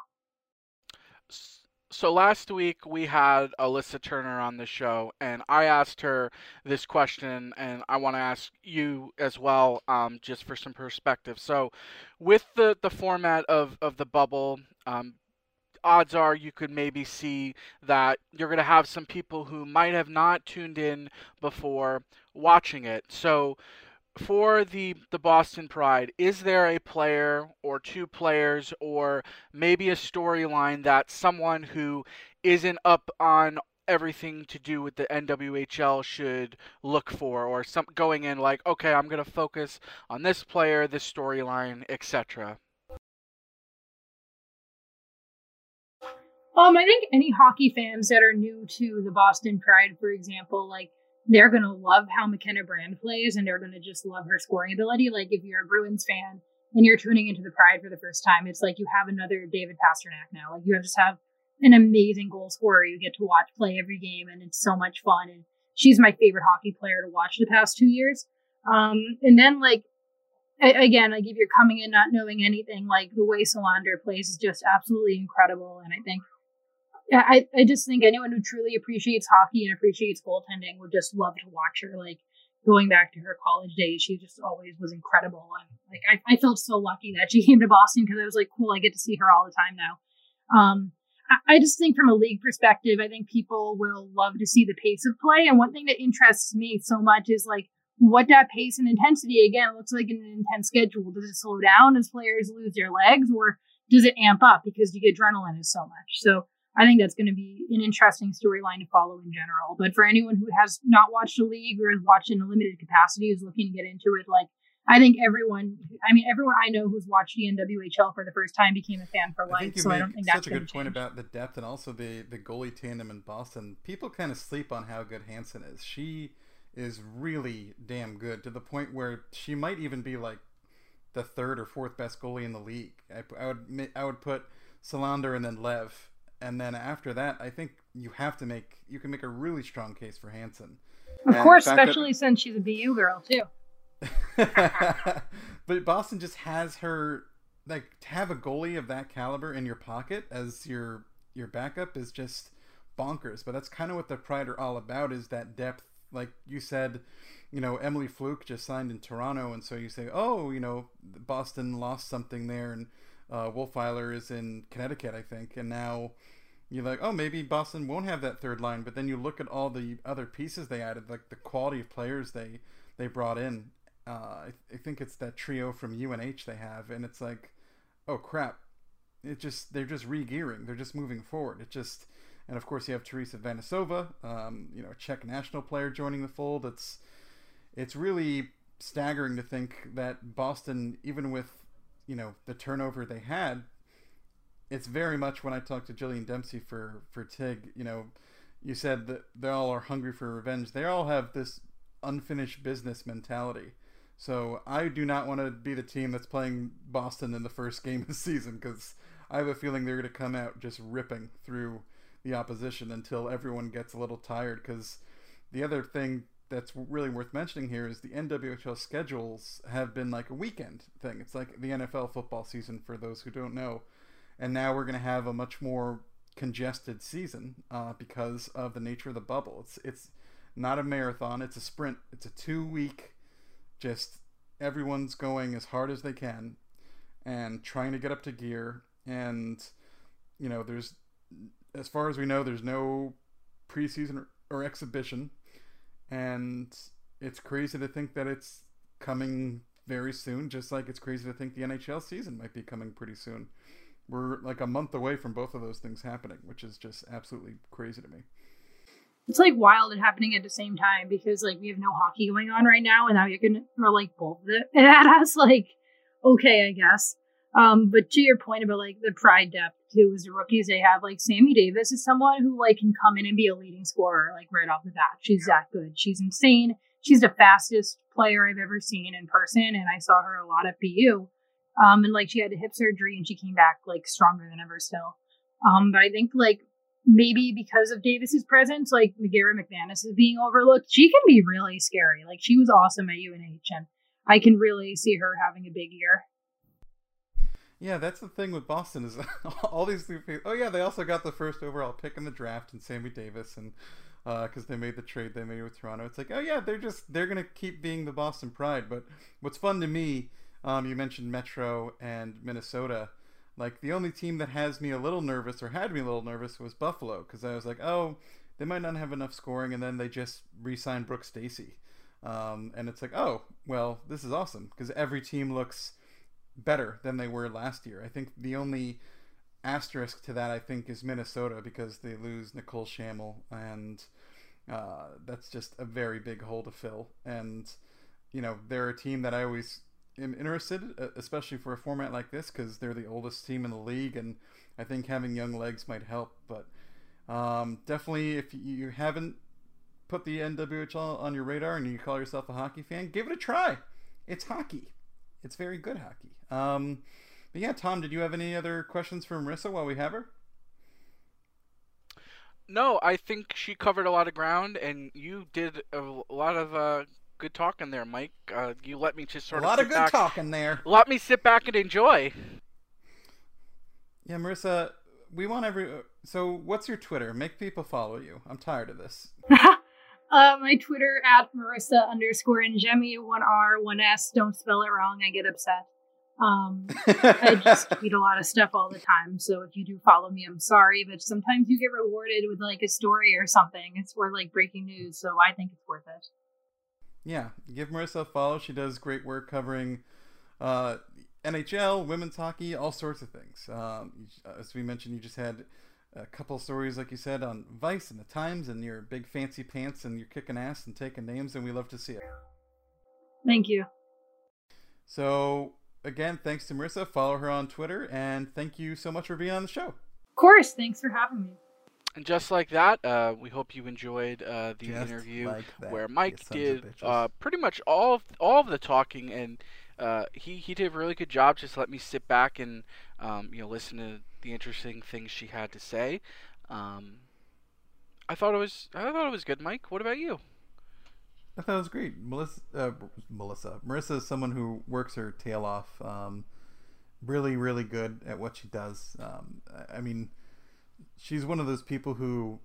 So last week we had Alyssa Turner on the show, and I asked her this question, and I want to ask you as well, um, just for some perspective. So, with the the format of of the bubble, um, odds are you could maybe see that you're going to have some people who might have not tuned in before watching it. So, for the the Boston Pride, is there a player or two players or maybe a storyline that someone who isn't up on everything to do with the NWHL should look for or some going in like okay, I'm going to focus on this player, this storyline, etc. Um, I think any hockey fans that are new to the Boston Pride, for example, like they're going to love how McKenna Brand plays and they're going to just love her scoring ability. Like if you're a Bruins fan and you're tuning into the Pride for the first time, it's like you have another David Pastrnak now. Like you just have an amazing goal scorer you get to watch play every game and it's so much fun. And she's my favorite hockey player to watch the past two years. Um, and then like, again, like if you're coming in not knowing anything, like the way Selander plays is just absolutely incredible. And I think I, I just think anyone who truly appreciates hockey and appreciates goaltending would just love to watch her. Like going back to her college days, she just always was incredible. And like I, I felt so lucky that she (laughs) came to Boston because I was like, cool, I get to see her all the time now. Um, I, I just think from a league perspective, I think people will love to see the pace of play. And one thing that interests me so much is like what that pace and intensity again looks like in an intense schedule. Does it slow down as players lose their legs, or does it amp up because the adrenaline is so much? So I think that's going to be an interesting storyline to follow in general. But for anyone who has not watched a league or has watched in a limited capacity, who's looking to get into it, like I think everyone, I mean, everyone I know who's watched the NWHL for the first time became a fan for life. so I don't think that's such a good point about the depth and also the the goalie tandem in Boston. People kind of sleep on how good Hanson is. She is really damn good to the point where she might even be like the third or fourth best goalie in the league. I, I would I would put Selander and then Lev and then after that, I think you have to make you can make a really strong case for Hanson. Of and course, especially that... since she's a BU girl too. (laughs) but Boston just has her like to have a goalie of that caliber in your pocket as your your backup is just bonkers. But that's kind of what the Pride are all about is that depth. Like you said, you know, Emily Fluke just signed in Toronto, and so you say, oh, you know, Boston lost something there, and uh, Wolfeiler is in Connecticut, I think, and now you're like, oh, maybe Boston won't have that third line. But then you look at all the other pieces they added, like the quality of players they they brought in. Uh, I, I think it's that trio from UNH they have, and it's like, oh crap, it just they're just re-gearing, they're just moving forward. It just, and of course you have Tereza Vanisova, um, you know, a Czech national player joining the fold. It's it's really staggering to think that Boston, even with you know the turnover they had, it's very much when I talked to Jillian Dempsey for for Tig. You know, you said that they all are hungry for revenge. They all have this unfinished business mentality. So I do not want to be the team that's playing Boston in the first game of the season because I have a feeling they're going to come out just ripping through the opposition until everyone gets a little tired. Because the other thing that's really worth mentioning here is the NWHL schedules have been like a weekend thing. It's like the NFL football season for those who don't know, and now we're going to have a much more congested season uh, because of the nature of the bubble. It's it's not a marathon; it's a sprint. It's a two week, just everyone's going as hard as they can and trying to get up to gear. And you know, there's as far as we know, there's no preseason or, or exhibition, and it's crazy to think that it's coming very soon. Just like it's crazy to think the NHL season might be coming pretty soon. We're like a month away from both of those things happening, which is just absolutely crazy to me. It's like wild and happening at the same time because like we have no hockey going on right now, and now you're gonna throw like both of it (laughs) at us. Like, okay, I guess. Um, but to your point about like the pride depth too, is the rookies they have, like Sammy Davis is someone who like can come in and be a leading scorer like right off the bat. She's that good. She's insane. She's the fastest player I've ever seen in person, and I saw her a lot at BU. Um, and like she had a hip surgery and she came back like stronger than ever still. Um, but I think like maybe because of Davis's presence, like Meghara McManus is being overlooked, she can be really scary. Like she was awesome at UNH and I can really see her having a big year. Yeah, that's the thing with Boston is (laughs) all these new people. Oh yeah, they also got the first overall pick in the draft and Sammy Davis and because uh, they made the trade they made with Toronto. It's like, oh yeah, they're just they're gonna keep being the Boston Pride. But what's fun to me um, you mentioned Metro and Minnesota. Like the only team that has me a little nervous or had me a little nervous was Buffalo because I was like, oh, they might not have enough scoring, and then they just re-signed Brooke Stacey, um, and it's like, oh, well, this is awesome because every team looks better than they were last year. I think the only asterisk to that I think is Minnesota because they lose Nicole Schammel and uh, that's just a very big hole to fill. And you know, they're a team that I always am interested, uh, especially for a format like this, because they're the oldest team in the league, and I think having young legs might help. But um, definitely, if you haven't put the NWHL on your radar and you call yourself a hockey fan, give it a try. It's hockey. It's very good hockey. Um, but yeah, Tom, did you have any other questions for Marissa while we have her? No, I think she covered a lot of ground, and you did a lot of uh, good talking there, Mike. Uh, you let me just sort a of a lot of good back, talking there. Let me sit back and enjoy. Yeah, Marissa, we want every. So, what's your Twitter? Make people follow you. I'm tired of this. (laughs) uh, my Twitter at Marissa underscore Ingemi, one R, one S. Don't spell it wrong. I get upset. Um, I just (laughs) tweet a lot of stuff all the time. So if you do follow me, I'm sorry, but sometimes you get rewarded with like a story or something. It's for like breaking news, so I think it's worth it yeah, give Marissa a follow. She does great work covering uh, NHL, women's hockey, all sorts of things. Um, as we mentioned, you just had a couple stories, like you said, on Vice and the Times, and your big fancy pants, and you're kicking ass and taking names, and we love to see it. Thank you. So, again, thanks to Marissa. Follow her on Twitter, and thank you so much for being on the show. Of course. Thanks for having me. And just like that, uh, we hope you enjoyed uh, the just interview like where Mike did uh, pretty much all of, all of the talking, and uh, he he did a really good job. Just let me sit back and um, you know listen to the interesting things she had to say. Um, I thought it was I thought it was good, Mike. What about you? I thought it was great. Melissa, uh, Melissa, Marissa is someone who works her tail off. Um, really, really good at what she does. Um, I mean she's one of those people who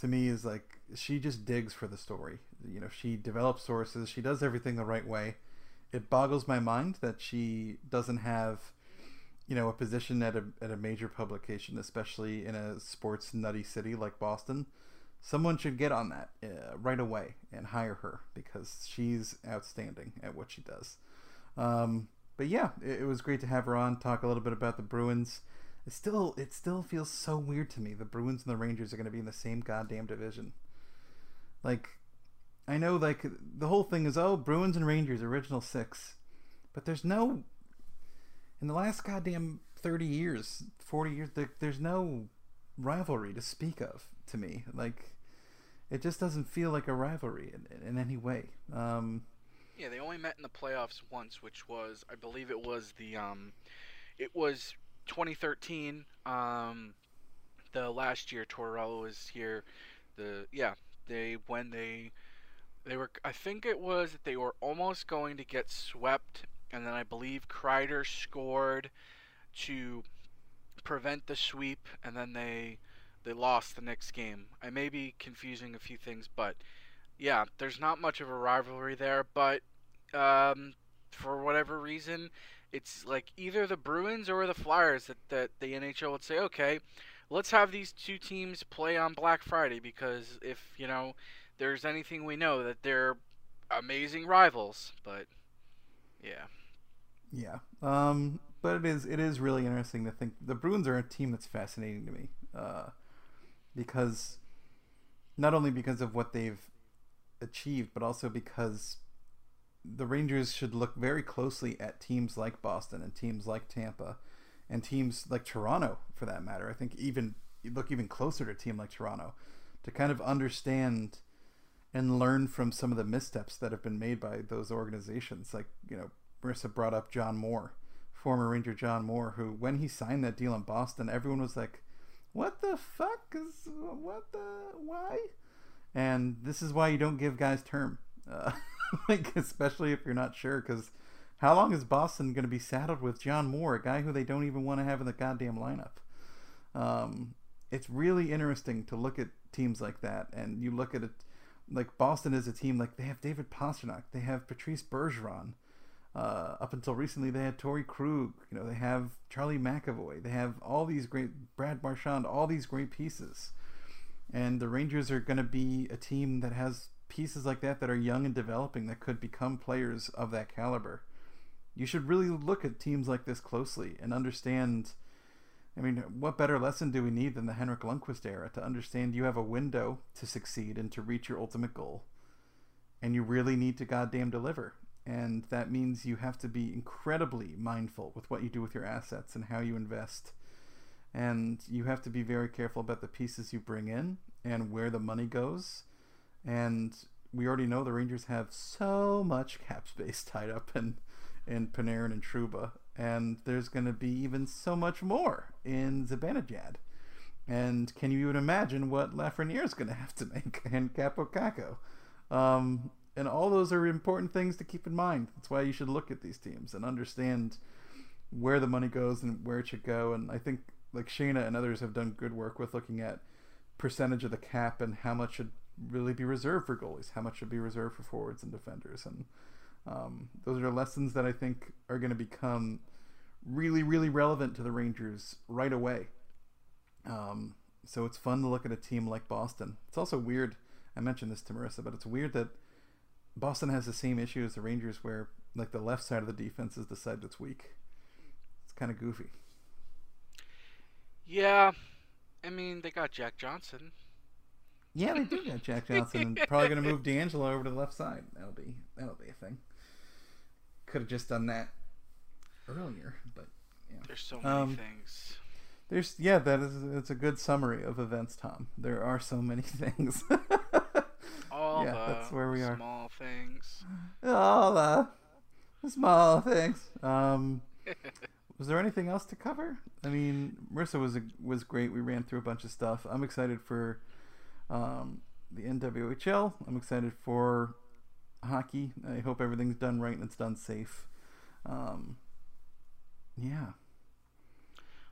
to me is like she just digs for the story. You know she develops sources. She does everything the right way. It boggles my mind that she doesn't have you know a position at a, at a major publication especially in a sports nutty city like boston. Someone should get on that uh, right away and hire her because she's outstanding at what she does. Um, but yeah it, it was great to have her on talk a little bit about the bruins it still it still feels so weird to me. The Bruins and the Rangers are going to be in the same goddamn division. Like, I know like the whole thing is oh Bruins and Rangers original six, but there's no in the last goddamn thirty years, forty years, there, there's no rivalry to speak of to me. Like, it just doesn't feel like a rivalry in, in any way. Um, yeah, they only met in the playoffs once, which was I believe it was the um, it was 2013, um, the last year Tortorella was here, the yeah they when they They were. I think it was that they were almost going to get swept, and then I believe Kreider scored to prevent the sweep, and then they they lost the next game. I may be confusing a few things, but yeah, there's not much of a rivalry there. But um, for whatever reason, it's like either the Bruins or the Flyers that, that the NHL would say, okay, let's have these two teams play on Black Friday because if you know there's anything we know that they're amazing rivals. But yeah, yeah. Um, but it is it is really interesting to think the Bruins are a team that's fascinating to me. Uh, because not only because of what they've achieved, but also because the Rangers should look very closely at teams like Boston and teams like Tampa and teams like Toronto for that matter. I think even look even closer to a team like Toronto to kind of understand and learn from some of the missteps that have been made by those organizations. Like, you know, Marissa brought up John Moore, former Ranger John Moore, who when he signed that deal in Boston, everyone was like, what the fuck is what the why? And this is why you don't give guys term, uh, (laughs) (laughs) like especially if you're not sure, because how long is Boston going to be saddled with John Moore, a guy who they don't even want to have in the goddamn lineup? Um, it's really interesting to look at teams like that, and you look at it like Boston is a team like they have David Pastrnak, they have Patrice Bergeron, uh, up until recently, they had Torey Krug. You know, they have Charlie McAvoy. They have all these great Brad Marchand, all these great pieces. And the Rangers are going to be a team that has pieces like that that are young and developing that could become players of that caliber. You should really look at teams like this closely and understand. I mean, what better lesson do we need than the Henrik Lundqvist era to understand you have a window to succeed and to reach your ultimate goal, and you really need to goddamn deliver and that means you have to be incredibly mindful with what you do with your assets and how you invest and you have to be very careful about the pieces you bring in and where the money goes and we already know the Rangers have so much cap space tied up in in Panarin and Trouba, and there's going to be even so much more in Zibanejad and can you even imagine what Lafreniere is going to have to make (laughs) and Kaapo Kakko um, and all those are important things to keep in mind. That's why you should look at these teams and understand where the money goes and where it should go. And I think like Shayna and others have done good work with looking at percentage of the cap and how much should really be reserved for goalies, how much should be reserved for forwards and defenders, and um, those are lessons that I think are going to become really, really relevant to the Rangers right away. Um, so it's fun to look at a team like Boston. It's also weird. I mentioned this to Marissa, but it's weird that Boston has the same issue as the Rangers, where like the left side of the defense is the side that's weak. It's kind of goofy. Yeah, I mean they got Jack Johnson. Yeah, they do got Jack Johnson, probably going to move DeAngelo over to the left side. That'll be that'll be a thing. Could have just done that earlier, but yeah. There's so many um, things. There's yeah, that is it's a good summary of events, Tom. There are so many (laughs) things. all yeah, the that's where we are. small things. All the small things. Um, was there anything else to cover? I mean, Marissa was a, was great. We ran through a bunch of stuff. I'm excited for um, the NWHL. I'm excited for hockey. I hope everything's done right and it's done safe. Um, yeah.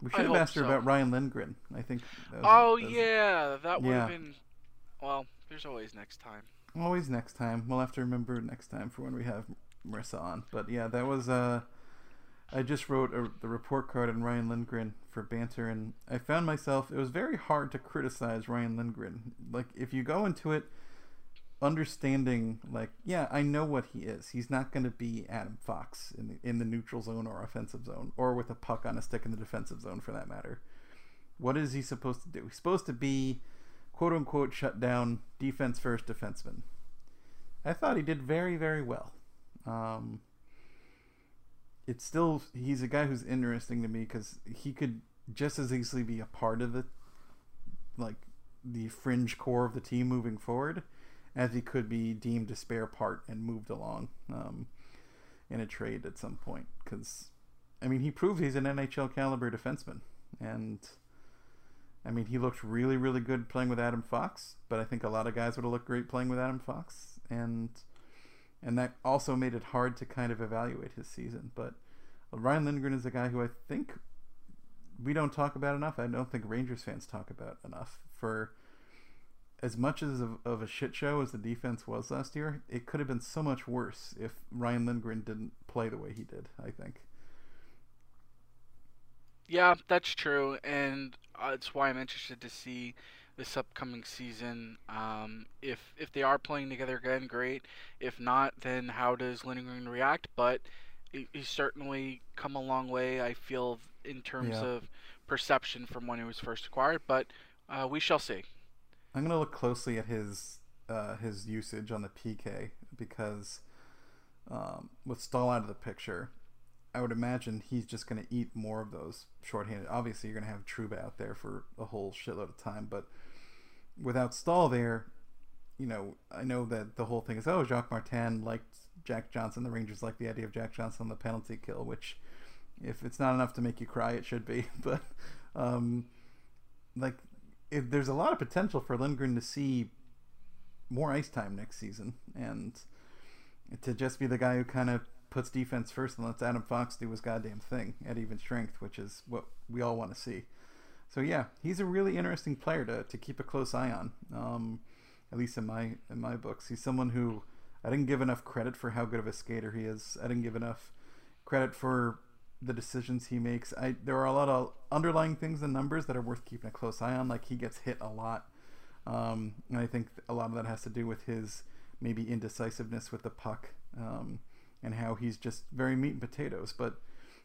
We should I have asked her so. about Ryan Lindgren. I think. Was, oh that was, yeah, that would have been. Well, there's always next time. Always next time. We'll have to remember next time for when we have Marissa on. But yeah, that was uh I just wrote a, the report card on Ryan Lindgren for banter, and I found myself. It was very hard to criticize Ryan Lindgren. Like if you go into it understanding, like, yeah, I know what he is. He's not going to be Adam Fox in the in the neutral zone or offensive zone, or with a puck on a stick in the defensive zone, for that matter. What is he supposed to do? He's supposed to be quote unquote shut down defense first defenseman. I thought he did very, very well. Um, it's still, he's a guy who's interesting to me because he could just as easily be a part of the, like, the fringe core of the team moving forward as he could be deemed a spare part and moved along um, in a trade at some point. Because, I mean, he proved he's an NHL caliber defenseman. And I mean, he looked really, really good playing with Adam Fox, but I think a lot of guys would have looked great playing with Adam Fox. and and that also made it hard to kind of evaluate his season. But Ryan Lindgren is a guy who I think we don't talk about enough. I don't think Rangers fans talk about enough. For as much as of, of a shit show as the defense was last year, it could have been so much worse if Ryan Lindgren didn't play the way he did. I think. Yeah, that's true, and uh, that's why I'm interested to see this upcoming season. Um, if if they are playing together again, great. If not, then how does Lindgren react? But he's certainly come a long way. I feel in terms yeah. of perception from when he was first acquired, but uh, we shall see. I'm gonna look closely at his uh, his usage on the PK because um, with Staal out of the picture, I would imagine he's just gonna eat more of those shorthanded. Obviously, you're gonna have Trouba out there for a whole shitload of time, but without Staal there, you know, I know that the whole thing is oh Jacques Martin liked Jack Johnson. The Rangers like the idea of Jack Johnson on the penalty kill, which if it's not enough to make you cry, it should be. (laughs) But um, like, if there's a lot of potential for Lindgren to see more ice time next season, and to just be the guy who kind of puts defense first and lets Adam Fox do his goddamn thing at even strength, which is what we all want to see. So yeah, he's a really interesting player to, to keep a close eye on. Um, at least in my in my books, he's someone who I didn't give enough credit for how good of a skater he is. I didn't give enough credit for the decisions he makes. I there are a lot of underlying things and numbers that are worth keeping a close eye on. Like he gets hit a lot, um, and I think a lot of that has to do with his maybe indecisiveness with the puck, um, and how he's just very meat and potatoes. But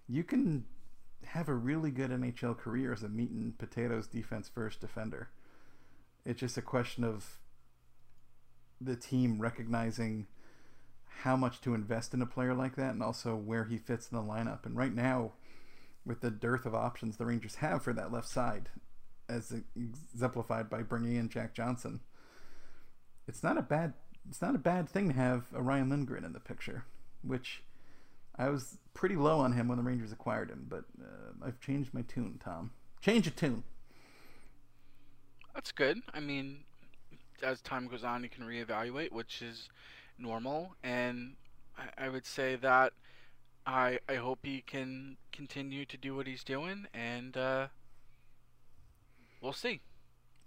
you can have a really good NHL career as a meat and potatoes defense first defender. It's just a question of the team recognizing how much to invest in a player like that and also where he fits in the lineup. And right now, with the dearth of options the Rangers have for that left side, as exemplified by bringing in Jack Johnson, it's not a bad it's not a bad thing to have a Ryan Lindgren in the picture, which I was pretty low on him when the Rangers acquired him, but uh, I've changed my tune, Tom. Change a tune. That's good. I mean, as time goes on, you can reevaluate, which is normal. And I, I would say that I I hope he can continue to do what he's doing, and uh, we'll see.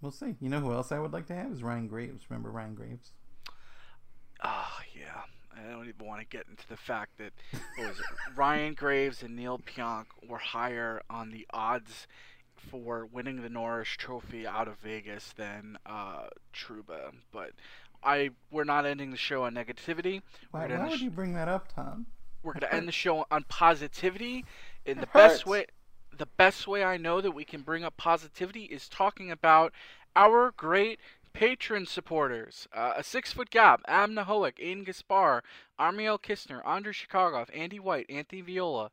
We'll see. You know who else I would like to have is Ryan Graves. Remember Ryan Graves? Ah, oh, yeah. I don't even want to get into the fact that was (laughs) Ryan Graves and Neil Pionk were higher on the odds for winning the Norris Trophy out of Vegas than uh, Trouba. But I we're not ending the show on negativity. Why, why would sh- you bring that up, Tom? We're going (laughs) to end the show on positivity. In the hurts. best way, the best way I know that we can bring up positivity is talking about our great patron supporters. Uh, a six foot gap, Amna Hoek, Aiden Gaspar, Armiel Kistner, Andre Chicagoff, Andy White, Anthony Viola,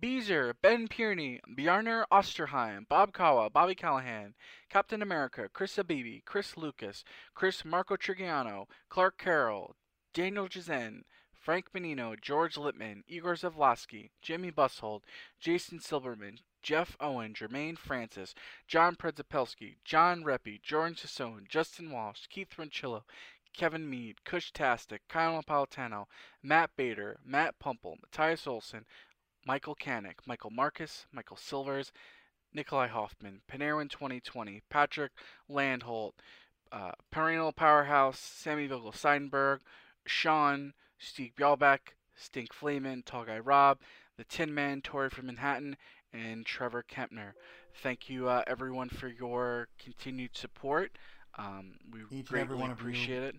Beezer, Ben Pierney, Bjarner Osterheim, Bob Kawa, Bobby Callahan, Captain America, Chris Abibi, Chris Lucas, Chris Marco Trigiano, Clark Carroll, Daniel Jazen, Frank Benino, George Littman, Igor Zavlaski, Jimmy Bushold, Jason Silberman, Jeff Owen, Jermaine Francis, John Predzapelski, John Reppy, Jordan Sassone, Justin Walsh, Keith Ronchillo, Kevin Mead, Kush Tastic, Kyle Napolitano, Matt Bader, Matt Pumple, Matthias Olson, Michael Kanek, Michael Marcus, Michael Silvers, Nikolai Hoffman, Panarin 2020, Patrick Landholt, uh, Perennial Powerhouse, Sammy Vogel Seidenberg, Sean, Steve Bjalbeck, Stink Flamen, Tall Guy Rob, The Tin Man, Tori from Manhattan, and Trevor Kempner. Thank you, uh, everyone, for your continued support. Um, we Each greatly appreciate it.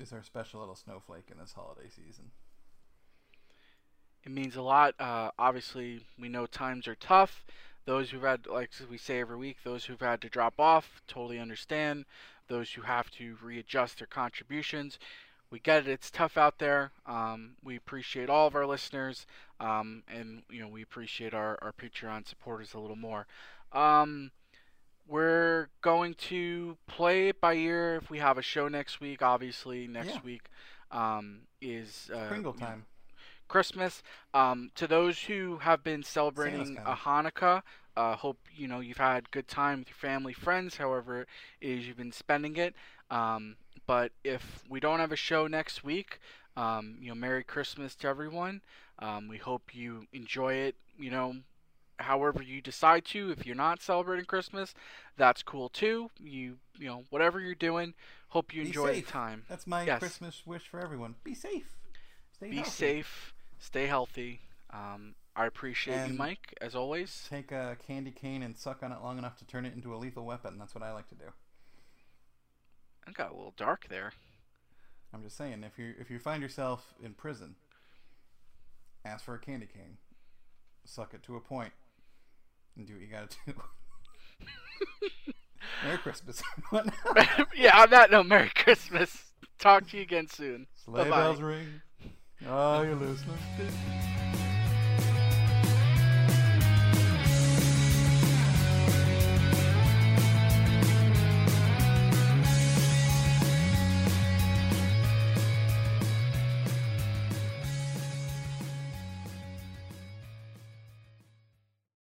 Is our special little snowflake in this holiday season. It means a lot. Uh, obviously, we know times are tough. Those who've had, like we say every week, those who've had to drop off totally understand. Those who have to readjust their contributions, we get it. It's tough out there. Um, we appreciate all of our listeners, um, and you know we appreciate our, our Patreon supporters a little more. Um, we're going to play it by ear if we have a show next week. Obviously, next yeah. week um, is uh, Pringle time. You know, Christmas. Um, to those who have been celebrating a Hanukkah Uh, hope you know you've had good time with your family, friends, however it is you've been spending it. Um, but if we don't have a show next week, um, you know, Merry Christmas to everyone. Um, we hope you enjoy it. You know, however you decide to. If you're not celebrating Christmas, that's cool too. You you know whatever you're doing. Hope you Be enjoy safe. the time. That's my Yes. Christmas wish for everyone. Be safe. Stay Be healthy. safe. Stay healthy. Um, I appreciate you, Mike, as always. Take a candy cane and suck on it long enough to turn it into a lethal weapon. That's what I like to do. It got a little dark there. I'm just saying, if you if you find yourself in prison, ask for a candy cane, suck it to a point, and do what you gotta do. (laughs) Merry Christmas, (laughs) yeah, on that note, Merry Christmas. Talk to you again soon. Sleigh Bye-bye. bells ring. Are you're listening?